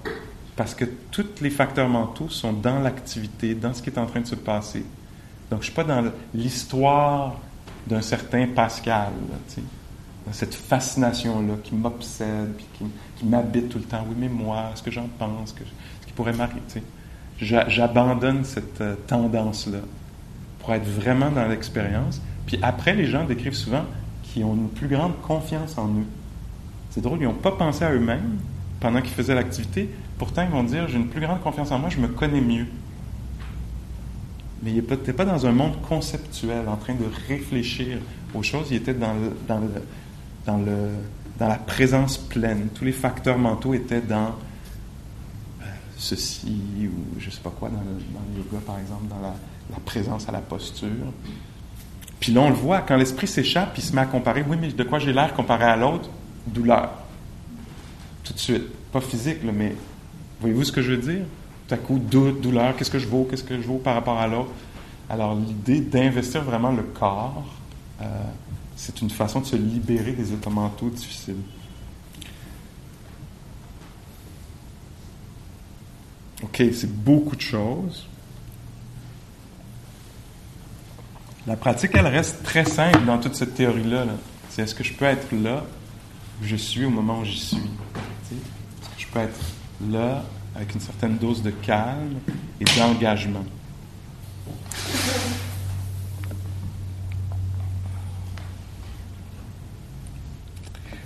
parce que tous les facteurs mentaux sont dans l'activité, dans ce qui est en train de se passer. Donc, je ne suis pas dans l'histoire d'un certain Pascal, dans cette fascination-là qui m'obsède, qui, m'habite tout le temps. Oui, mais moi, ce que j'en pense, ce qui pourrait m'arriver. J'abandonne cette euh, tendance-là pour être vraiment dans l'expérience. Puis après, les gens décrivent souvent qu'ils ont une plus grande confiance en eux. C'est drôle, ils n'ont pas pensé à eux-mêmes pendant qu'ils faisaient l'activité, pourtant ils vont dire j'ai une plus grande confiance en moi, je me connais mieux. Mais il n'était pas dans un monde conceptuel, en train de réfléchir aux choses, il était dans, la présence pleine. Tous les facteurs mentaux étaient dans euh, ceci ou je sais pas quoi, dans le, yoga par exemple, dans la, présence à la posture. Puis là, on le voit, quand l'esprit s'échappe, il se met à comparer. Oui, mais de quoi j'ai l'air comparé à l'autre? Douleur. Tout de suite. Pas physique, mais voyez-vous ce que je veux dire? Tout à coup, douleur, qu'est-ce que je vaux, qu'est-ce que je vaux par rapport à l'autre? Alors, l'idée d'investir vraiment le corps, euh, c'est une façon de se libérer des états mentaux difficiles. OK, c'est beaucoup de choses. La pratique, elle reste très simple dans toute cette théorie-là. C'est est-ce que je peux être là où je suis au moment où j'y suis? Est-ce que je peux être là avec une certaine dose de calme et d'engagement?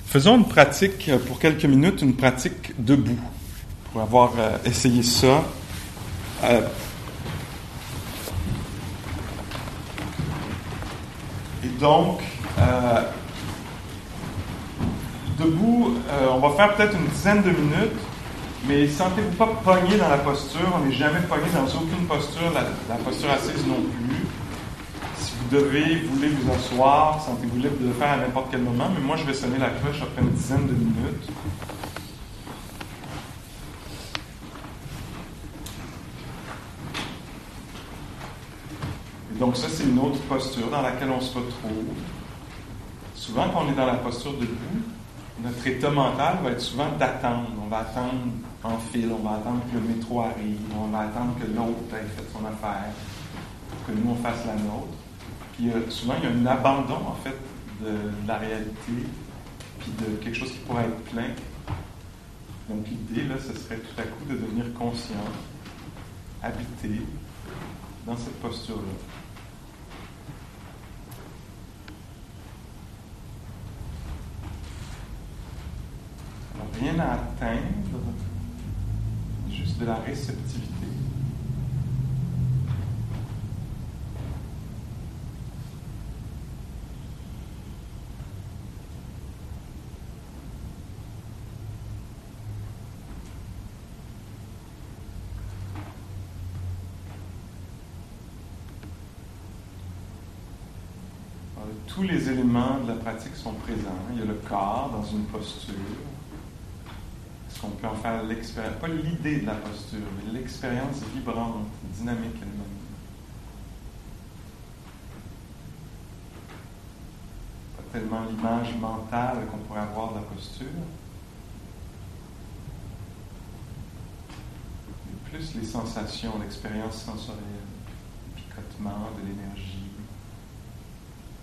Faisons une pratique pour quelques minutes, une pratique debout, pour avoir euh, essayé ça. Euh, et donc, euh, debout, euh, on va faire peut-être une dizaine de minutes, mais sentez-vous pas pogné dans la posture. On n'est jamais pogné dans aucune posture, la, posture assise non plus. Si vous devez, voulez vous asseoir, sentez-vous libre de le faire à n'importe quel moment, mais moi je vais sonner la cloche après une dizaine de minutes. Donc ça, c'est une autre posture dans laquelle on se retrouve. Souvent, quand on est dans la posture debout, notre état mental va être souvent d'attendre. On va attendre en fil, on va attendre que le métro arrive, on va attendre que l'autre ait fait son affaire, que nous on fasse la nôtre. Puis euh, souvent, il y a un abandon en fait de la réalité, puis de quelque chose qui pourrait être plein. Donc l'idée, là, ce serait tout à coup de devenir conscient, habité dans cette posture-là. Alors, rien à atteindre, juste de la réceptivité. Tous les éléments de la pratique sont présents. Il y a le corps dans une posture. Qu'on peut en faire l'expérience, pas l'idée de la posture, mais l'expérience vibrante, dynamique elle-même. Pas tellement l'image mentale qu'on pourrait avoir de la posture, mais plus les sensations, l'expérience sensorielle, le picotement de l'énergie,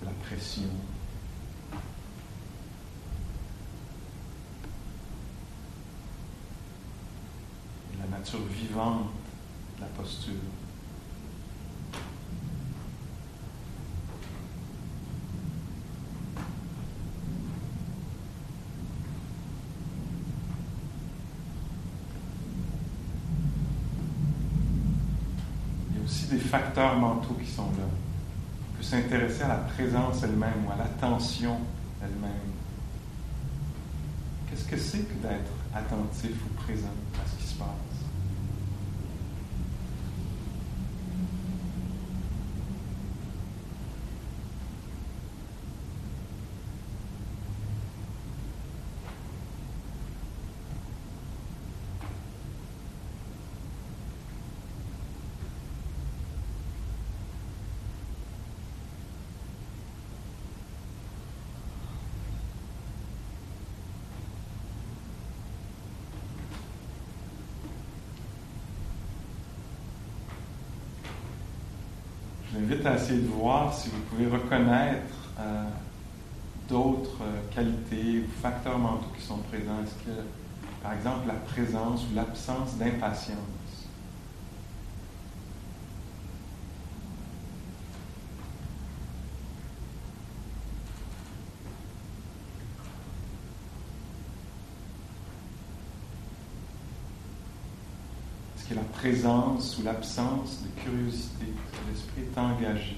de la pression. Et la nature vivante de la posture. Il y a aussi des facteurs mentaux qui sont là. On peut s'intéresser à la présence elle-même ou à l'attention elle-même. Qu'est-ce que c'est que d'être attentif ou présent à ce qui se passe? Je vous invite à essayer de voir si vous pouvez reconnaître euh, d'autres euh, qualités ou facteurs mentaux qui sont présents. Est-ce que, par exemple, la présence ou l'absence d'impatience ce qui est la présence ou l'absence de curiosité. L'esprit est engagé.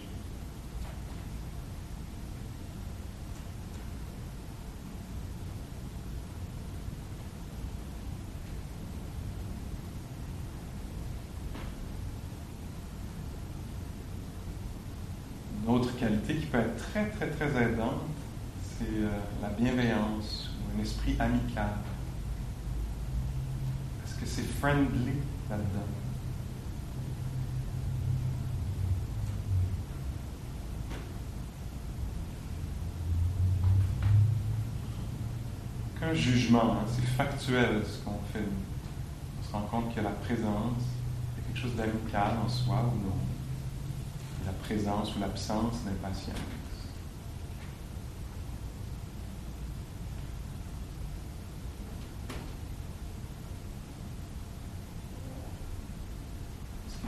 Une autre qualité qui peut être très, très, très aidante, c'est euh, la bienveillance ou un esprit amical. Est-ce que c'est friendly là-dedans? Aucun jugement, hein, c'est factuel ce qu'on fait. On se rend compte qu'il y a la présence, il y a quelque chose d'amical en soi ou non. La présence ou l'absence d'impatience.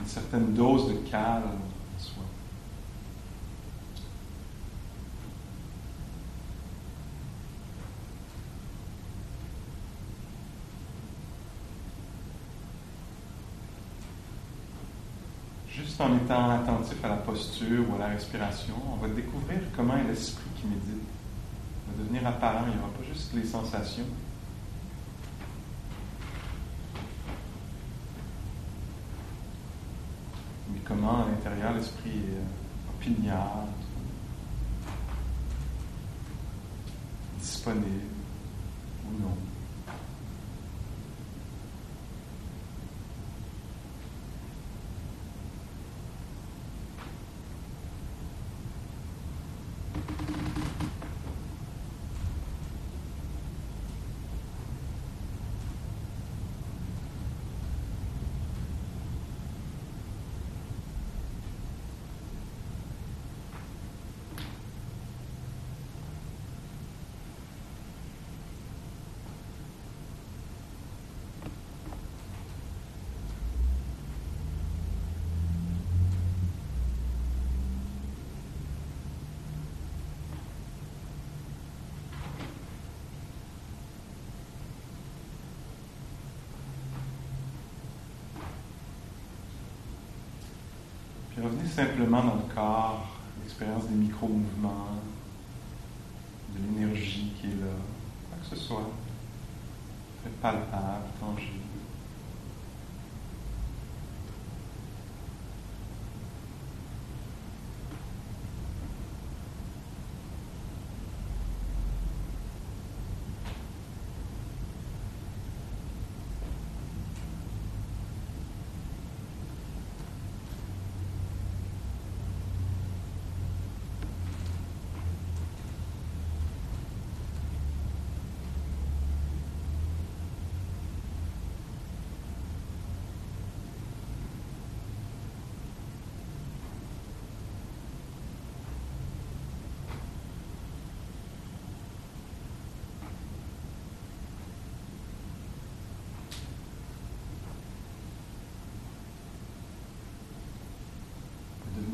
une certaine dose de calme en soi. Juste en étant attentif à la posture ou à la respiration, on va découvrir comment est l'esprit qui médite. Il va devenir apparent, il n'y aura pas juste les sensations, comment à l'intérieur l'esprit euh, opiniâtre, disponible ou non. Puis revenez simplement dans le corps, l'expérience des micro-mouvements, de l'énergie qui est là, quoi que ce soit, très palpable,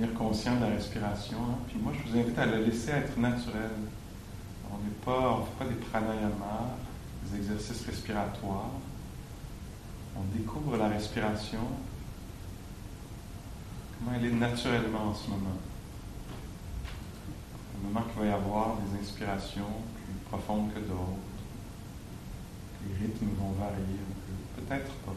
conscient de la respiration. hein. Puis moi, je vous invite à le laisser être naturel. On n'est pas, on ne fait pas des pranayamas, des exercices respiratoires. On découvre la respiration, comment elle est naturellement en ce moment. Un moment qu'il va y avoir des inspirations plus profondes que d'autres. Les rythmes vont varier un peu, peut-être pas.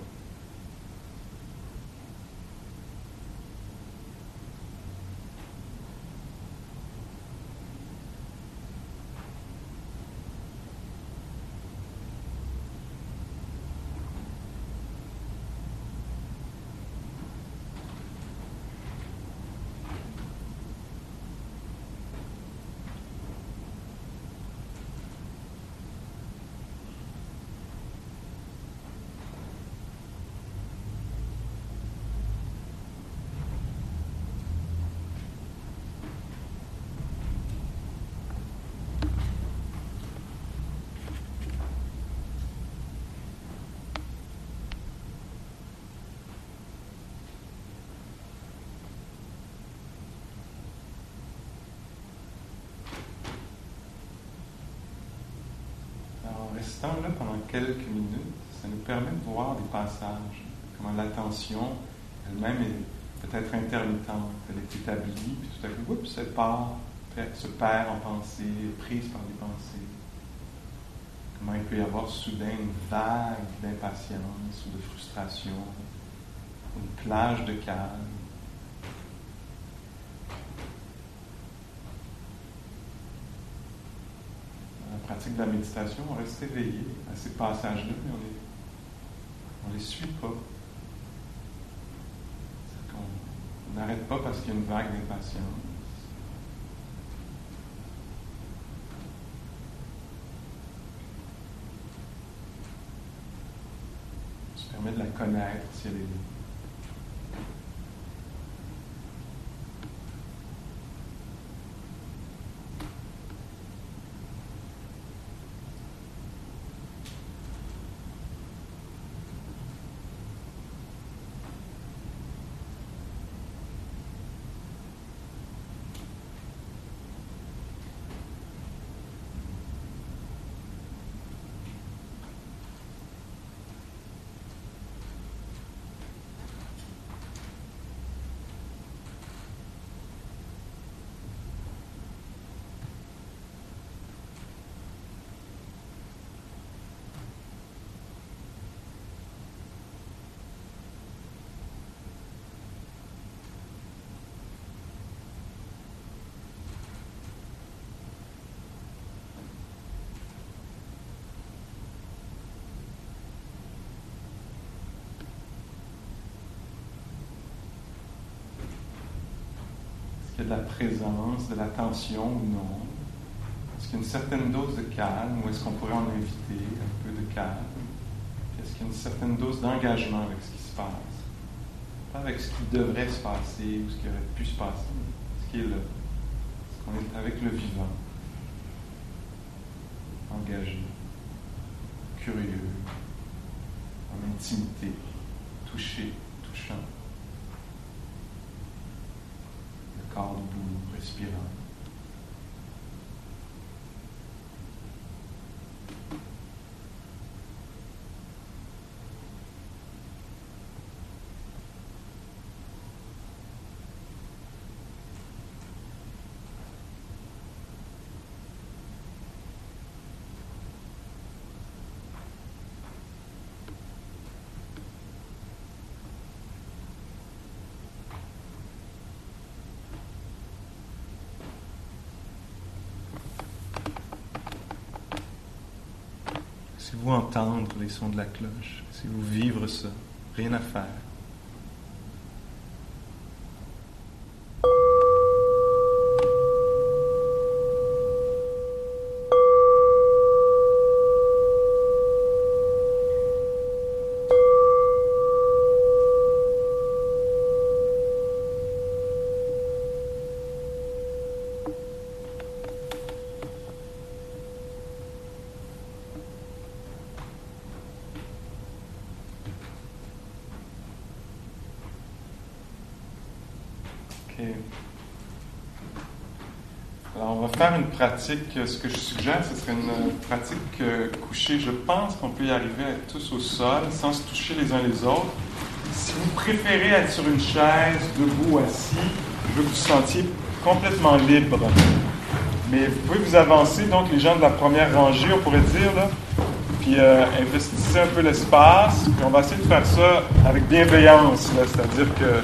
Pendant quelques minutes, ça nous permet de voir des passages, comment l'attention elle-même est peut-être intermittente. Elle est établie, puis tout à coup, oups, elle part, se perd en pensée, prise par des pensées. Comment il peut y avoir soudain une vague d'impatience ou de frustration, une plage de calme. Dans la de la méditation, on reste éveillé à ces passages-là, mais on les, les suit pas. On n'arrête pas parce qu'il y a une vague d'impatience. On permet de la connaître si elle est là. De la présence, de l'attention ou non? Est-ce qu'il y a une certaine dose de calme ou est-ce qu'on pourrait en inviter un peu de calme? Est-ce qu'il y a une certaine dose d'engagement avec ce qui se passe? Pas avec ce qui devrait se passer ou ce qui aurait pu se passer, mais ce qui est là. Est-ce qu'on est avec le vivant? Engagé, curieux, en intimité, touché, touchant. corps debout, respirant. Laissez-vous entendre les sons de la cloche. Laissez-vous vivre ça. Rien à faire. Alors, on va faire une pratique. Ce que je suggère, ce serait une pratique euh, couchée. Je pense qu'on peut y arriver tous au sol sans se toucher les uns les autres. Si vous préférez être sur une chaise, debout, assis, je veux que vous sentiez complètement libre. Mais vous pouvez vous avancer, donc les gens de la première rangée, on pourrait dire, puis euh, investissez un peu l'espace. Puis on va essayer de faire ça avec bienveillance, c'est-à-dire que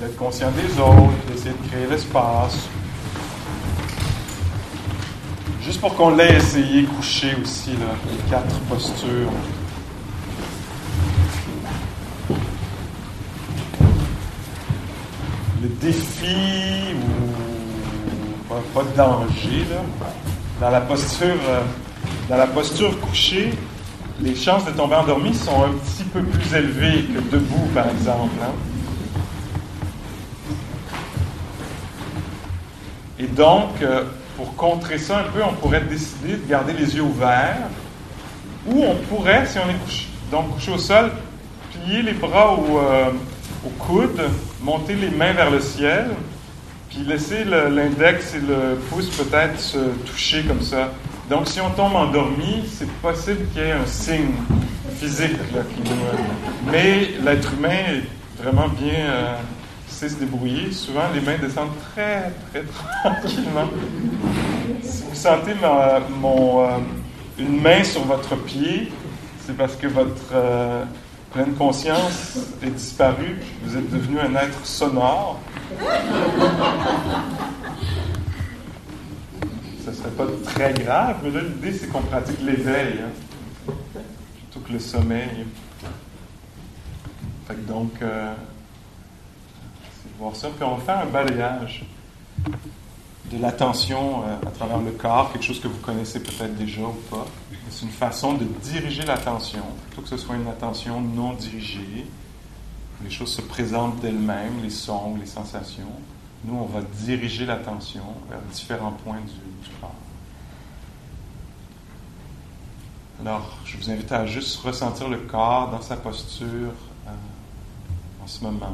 d'être conscient des autres, de créer l'espace. Juste pour qu'on l'ait essayé couché aussi, les quatre postures. Le défi, ou pas, de danger, dans la posture, euh, dans couchée, les chances de tomber endormi sont un petit peu plus élevées que debout, par exemple. Hein. Donc, euh, pour contrer ça un peu, on pourrait décider de garder les yeux ouverts, ou on pourrait, si on est couché, au sol, plier les bras au, euh, au coude, monter les mains vers le ciel, puis laisser l'index et le pouce peut-être se toucher comme ça. Donc, si on tombe endormi, c'est possible qu'il y ait un signe physique. là, euh, mais l'être humain est vraiment bien. Sait se débrouiller. Souvent, les mains descendent très, très tranquillement. Si vous sentez mon, euh, une main sur votre pied, c'est parce que votre euh, pleine conscience est disparue. Vous êtes devenu un être sonore. Ce serait pas très grave, mais là, l'idée, c'est qu'on pratique l'éveil, hein, plutôt que le sommeil. Donc, euh, voir ça. Puis on va faire un balayage de l'attention euh, à travers le corps, quelque chose que vous connaissez peut-être déjà ou pas. C'est une façon de diriger l'attention, plutôt que ce soit une attention non dirigée. Les choses se présentent d'elles-mêmes, les sons les sensations. Nous, on va diriger l'attention vers différents points du, du corps. Alors, je vous invite à juste ressentir le corps dans sa posture euh, en ce moment.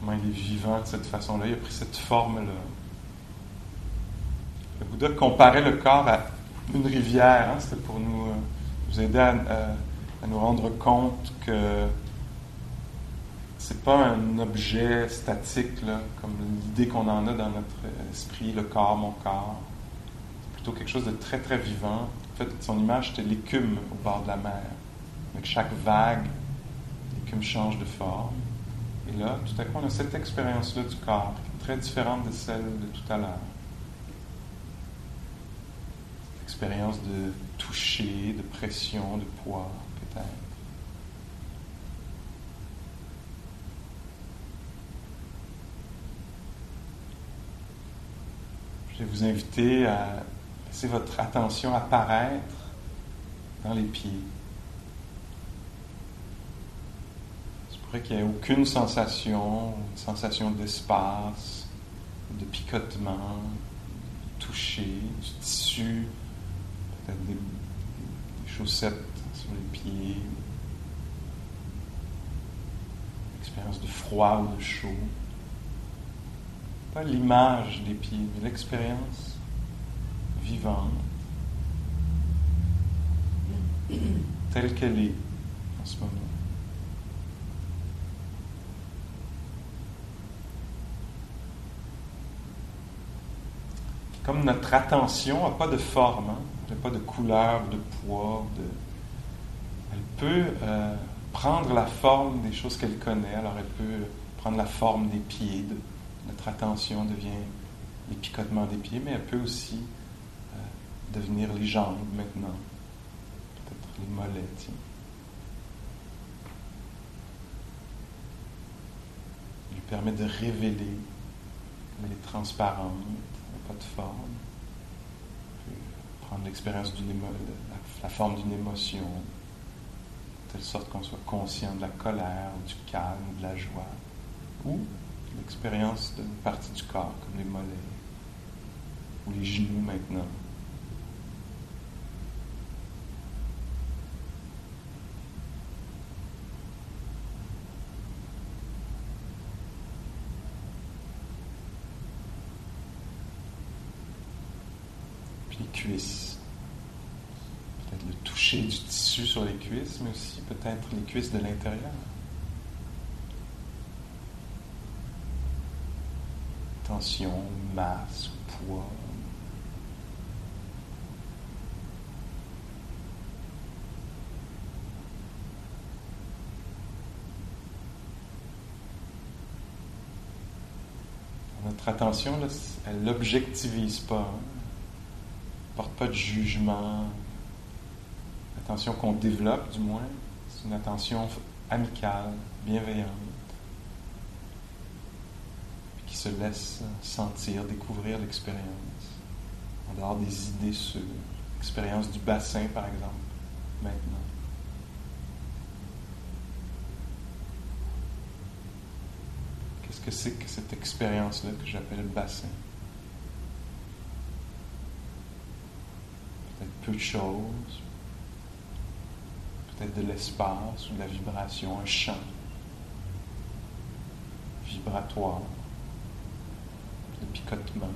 Comment il est vivant de cette façon-là. Il a pris cette forme-là. Le Bouddha comparait le corps à une rivière. hein. C'était pour nous, euh, aider à, nous rendre compte que c'est pas un objet statique, comme l'idée qu'on en a dans notre esprit, le corps, mon corps. C'est plutôt quelque chose de très, très vivant. En fait, son image, c'était l'écume au bord de la mer. Avec chaque vague, l'écume change de forme. Et là, tout à coup, on a cette expérience-là du corps, très différente de celle de tout à l'heure. Expérience de toucher, de pression, de poids, peut-être. Je vais vous inviter à laisser votre attention apparaître dans les pieds. Pourrait qu'il n'y ait aucune sensation, une sensation d'espace, de picotement, de toucher, du tissu, peut-être des, des chaussettes sur les pieds, expérience de froid ou de chaud. Pas l'image des pieds, mais l'expérience vivante, telle qu'elle est en ce moment. Comme notre attention n'a pas de forme, hein, elle n'a pas de couleur, de poids, de... elle peut euh, prendre la forme des choses qu'elle connaît, alors elle peut prendre la forme des pieds, notre attention devient les picotements des pieds, mais elle peut aussi euh, devenir les jambes maintenant, peut-être les mollets. tiens. Il lui permet de révéler elle est de forme. Prendre l'expérience d'une la, forme d'une émotion, de telle sorte qu'on soit conscient de la colère, du calme, de la joie, ou l'expérience d'une partie du corps, comme les mollets, ou les genoux maintenant. Puis les cuisses. Peut-être le toucher du tissu sur les cuisses, mais aussi peut-être les cuisses de l'intérieur. Tension, masse, poids. Notre attention, là, elle l'objectivise pas. hein. Porte pas de jugement. L'attention qu'on développe, du moins, c'est une attention amicale, bienveillante, qui se laisse sentir, découvrir l'expérience, en dehors des idées sûres. L'expérience du bassin, par exemple, maintenant. Qu'est-ce que c'est que cette expérience-là que j'appelle le bassin? peu de choses, peut-être de l'espace ou de la vibration, un champ vibratoire, de picotement.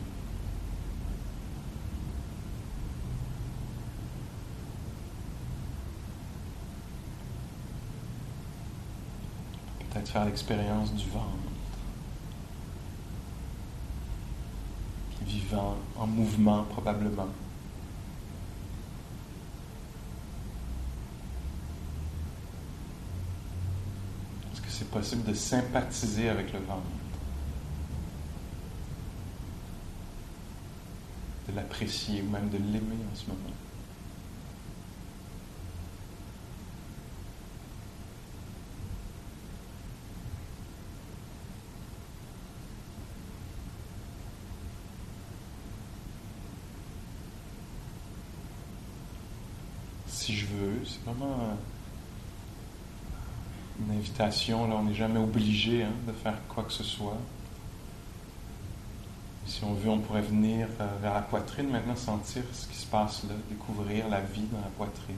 Peut-être faire l'expérience du ventre, vivant, en mouvement probablement. C'est possible de sympathiser avec le ventre? De l'apprécier ou même de l'aimer en ce moment? si je veux. C'est vraiment une invitation. Là, on n'est jamais obligé hein, de faire quoi que ce soit. Si on veut, on pourrait venir euh, vers la poitrine maintenant, sentir ce qui se passe là, découvrir la vie dans la poitrine.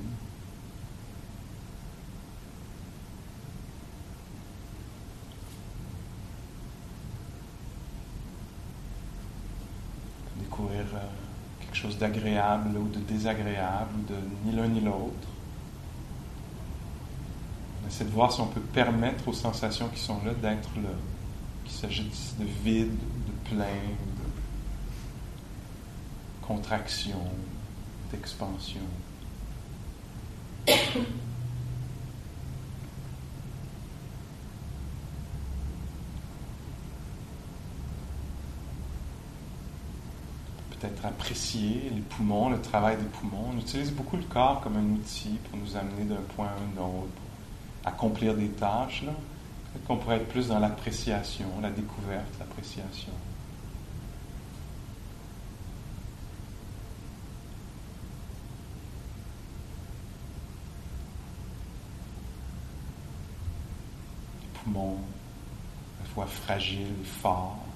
Découvrir euh, quelque chose d'agréable ou de désagréable, de ni l'un ni l'autre. Essaie de voir si on peut permettre aux sensations qui sont là d'être là. Qu'il s'agisse de vide, de plein, de contraction, d'expansion. peut-être apprécier les poumons, le travail des poumons. On utilise beaucoup le corps comme un outil pour nous amener d'un point à un autre, accomplir des tâches. Peut-être qu'on pourrait être plus dans l'appréciation, la découverte, l'appréciation. Les poumons, à la fois fragiles et forts.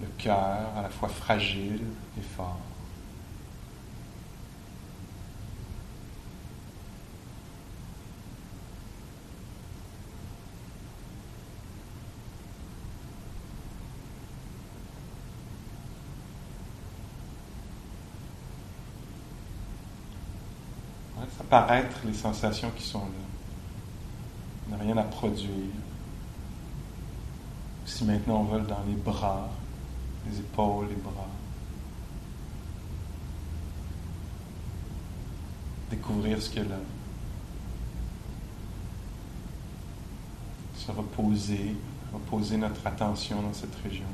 le cœur à la fois fragile et fort. Ça paraître les sensations qui sont là. On n'a rien à produire. Si maintenant on vole dans les bras, les épaules, les bras. Découvrir ce qu'il y a là. Se reposer, reposer notre attention dans cette région-là.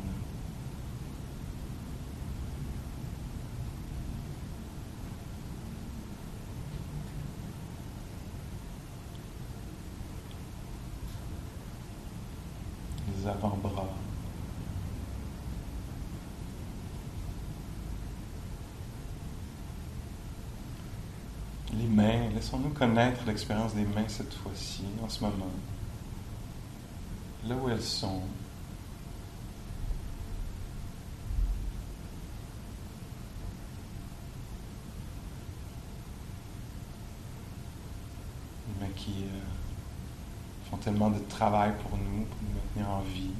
Les avant-bras. Les mains, laissons-nous connaître l'expérience des mains cette fois-ci, en ce moment. Là où elles sont. Les mains qui euh, font tellement de travail pour nous, pour nous maintenir en vie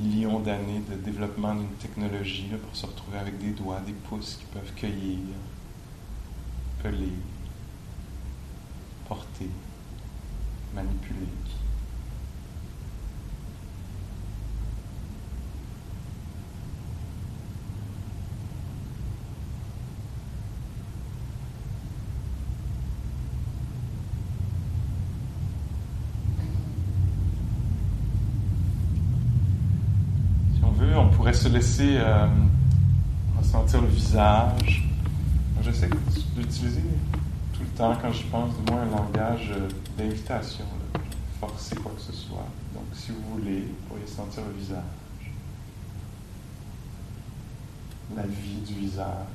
millions d'années de développement d'une technologie pour se retrouver avec des doigts, des pouces qui peuvent cueillir, porter, manipuler. se laisser euh, ressentir le visage. J'essaie d'utiliser tout le temps, quand je pense, de moi, un langage euh, d'invitation, forcer quoi que ce soit. Donc, si vous voulez, vous pourriez sentir le visage, la vie du visage,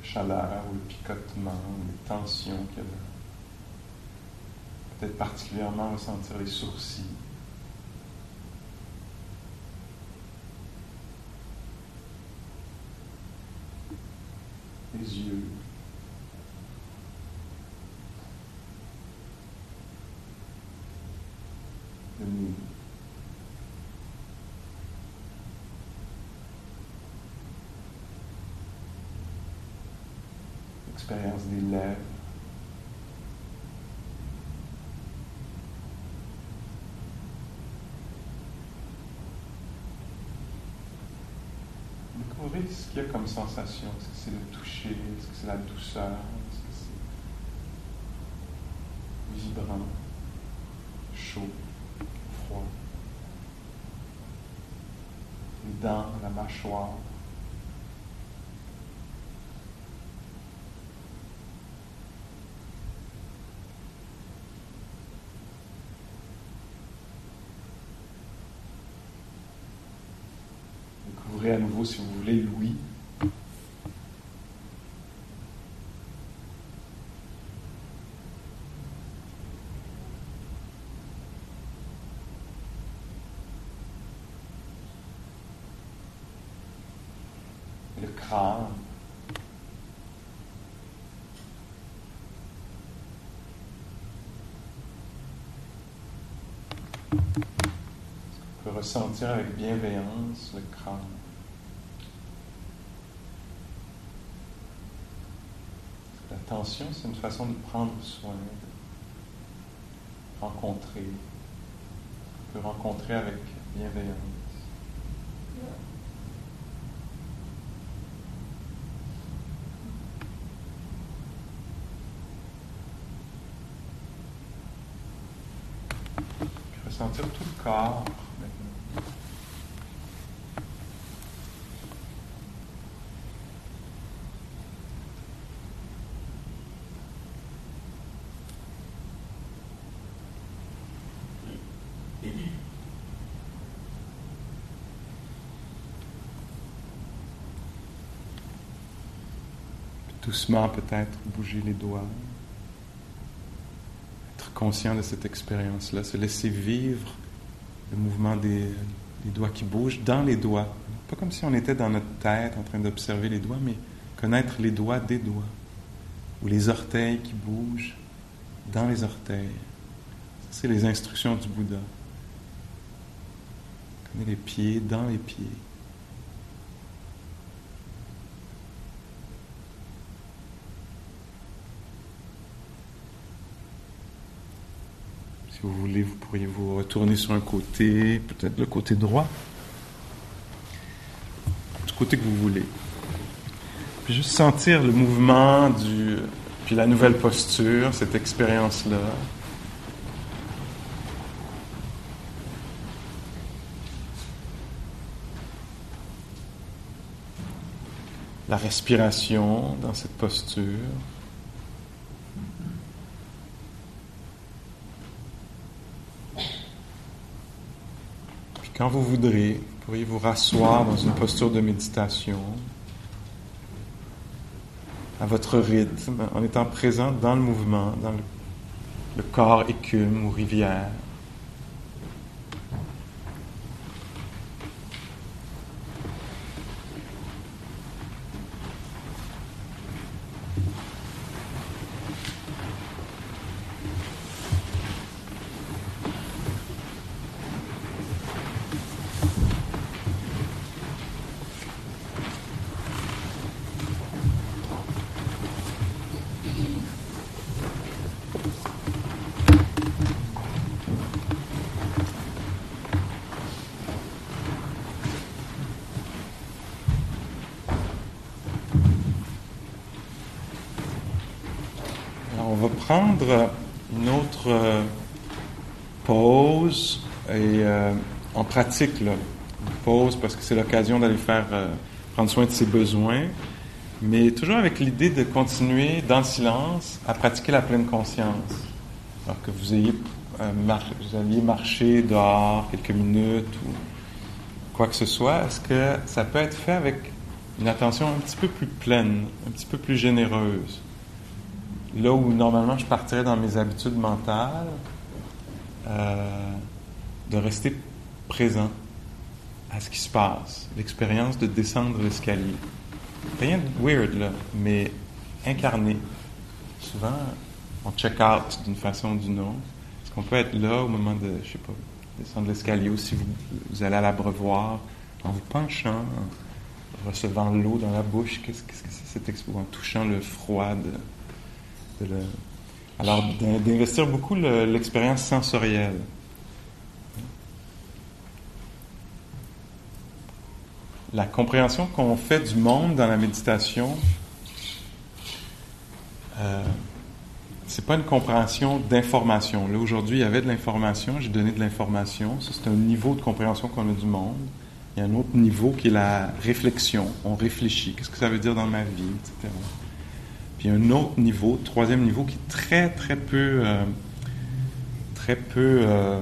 la chaleur ou le picotement, les tensions qu'il y a là. Peut-être particulièrement ressentir les sourcils. Les yeux. Le nez. l'expérience des lèvres. Découvrez ce qu'il y a comme sensation? Est-ce que c'est le toucher? Est-ce que c'est la douceur? Est-ce que c'est vibrant? Chaud? Froid? Les dents, la mâchoire? À nouveau, si vous voulez, l'ouïe. Le crâne. Ressentir avec bienveillance le crâne. C'est une façon de prendre soin, de rencontrer. On peut rencontrer avec bienveillance. Ressentir tout le corps maintenant. Puis doucement peut-être bouger les doigts. Être conscient de cette expérience-là, se laisser vivre le mouvement des, doigts qui bougent dans les doigts. Pas comme si on était dans notre tête en train d'observer les doigts, mais connaître les doigts des doigts. Ou les orteils qui bougent dans les orteils. Ça, c'est les instructions du Bouddha. Connaître les pieds dans les pieds. Si vous vous pourriez vous retourner sur un côté, peut-être le côté droit. Du côté que vous voulez. Puis juste sentir le mouvement du. Puis la nouvelle posture, cette expérience-là. La respiration dans cette posture. Quand vous voudrez, vous pourriez vous rasseoir dans une posture de méditation à votre rythme, en étant présent dans le mouvement, dans le, le corps écume ou rivière. Alors, on va prendre une autre euh, pause et euh, en pratique, là, une pause parce que c'est l'occasion d'aller faire euh, prendre soin de ses besoins, mais toujours avec l'idée de continuer dans le silence à pratiquer la pleine conscience. Alors que vous ayez euh, alliez marcher dehors quelques minutes ou quoi que ce soit, est-ce que ça peut être fait avec une attention un petit peu plus pleine, un petit peu plus généreuse? là où normalement je partirais dans mes habitudes mentales, euh, de rester présent à ce qui se passe, l'expérience de descendre l'escalier. Rien de weird là, mais incarné. Souvent, on check out d'une façon ou d'une autre. Est-ce qu'on peut être là au moment de, je sais pas, descendre l'escalier ou si vous, allez à l'abreuvoir, en vous penchant, en recevant l'eau dans la bouche? Qu'est-ce que c'est cette expérience En touchant le froid de. Alors, d'investir beaucoup l'expérience sensorielle. La compréhension qu'on fait du monde dans la méditation, euh, c'est pas une compréhension d'information. Là, aujourd'hui, il y avait de l'information, j'ai donné de l'information. Ça, c'est un niveau de compréhension qu'on a du monde. Il y a un autre niveau qui est la réflexion. On réfléchit. Qu'est-ce que ça veut dire dans ma vie, etc. Puis un autre niveau, troisième niveau, qui est très, très peu, euh, très peu euh,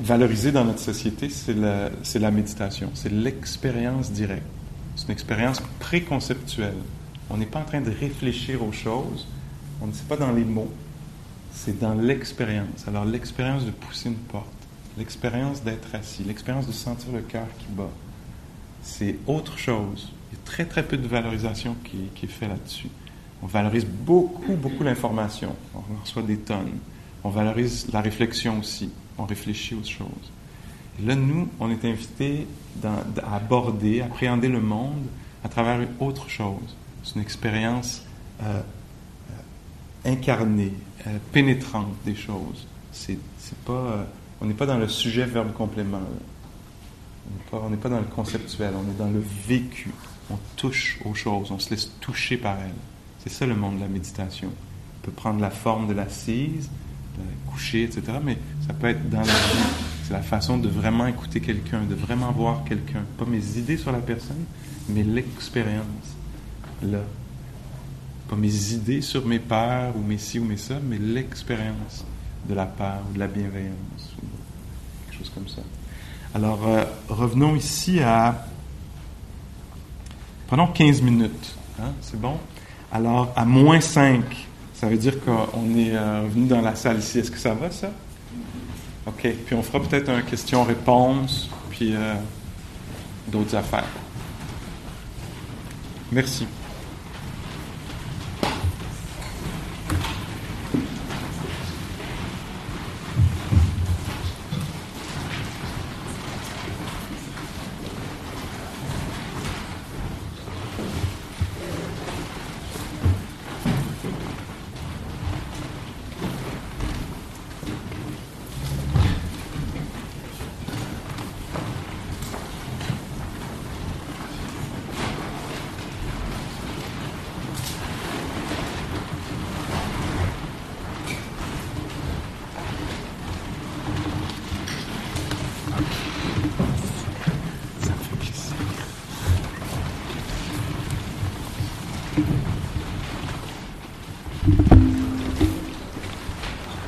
valorisé dans notre société, c'est la, méditation. C'est l'expérience directe. C'est une expérience préconceptuelle. On n'est pas en train de réfléchir aux choses. On ne sait pas dans les mots. C'est dans l'expérience. Alors, l'expérience de pousser une porte, l'expérience d'être assis, l'expérience de sentir le cœur qui bat, c'est autre chose. Il y a très, très peu de valorisation qui, qui est fait là-dessus. On valorise beaucoup, beaucoup l'information. On reçoit des tonnes. On valorise la réflexion aussi. On réfléchit aux choses. Et là, nous, on est invités à aborder, à appréhender le monde à travers autre chose. C'est une expérience euh, euh, incarnée, euh, pénétrante des choses. C'est, pas, on n'est pas dans le sujet verbe complément. On n'est pas, dans le conceptuel, on est dans le vécu. On touche aux choses, on se laisse toucher par elles. C'est ça le monde de la méditation. On peut prendre la forme de l'assise, coucher, etc., mais ça peut être dans la vie. C'est la façon de vraiment écouter quelqu'un, de vraiment voir quelqu'un. Pas mes idées sur la personne, mais l'expérience là. Pas mes idées sur mes peurs ou mes ci ou mes ça, mais l'expérience de la peur ou de la bienveillance ou quelque chose comme ça. Alors, euh, revenons ici à. Prenons 15 minutes. Hein, c'est bon? Alors, à moins 5, ça veut dire qu'on est euh, venu dans la salle ici. Est-ce que ça va, ça? OK. Puis on fera peut-être un question-réponse, puis euh, d'autres affaires. Merci.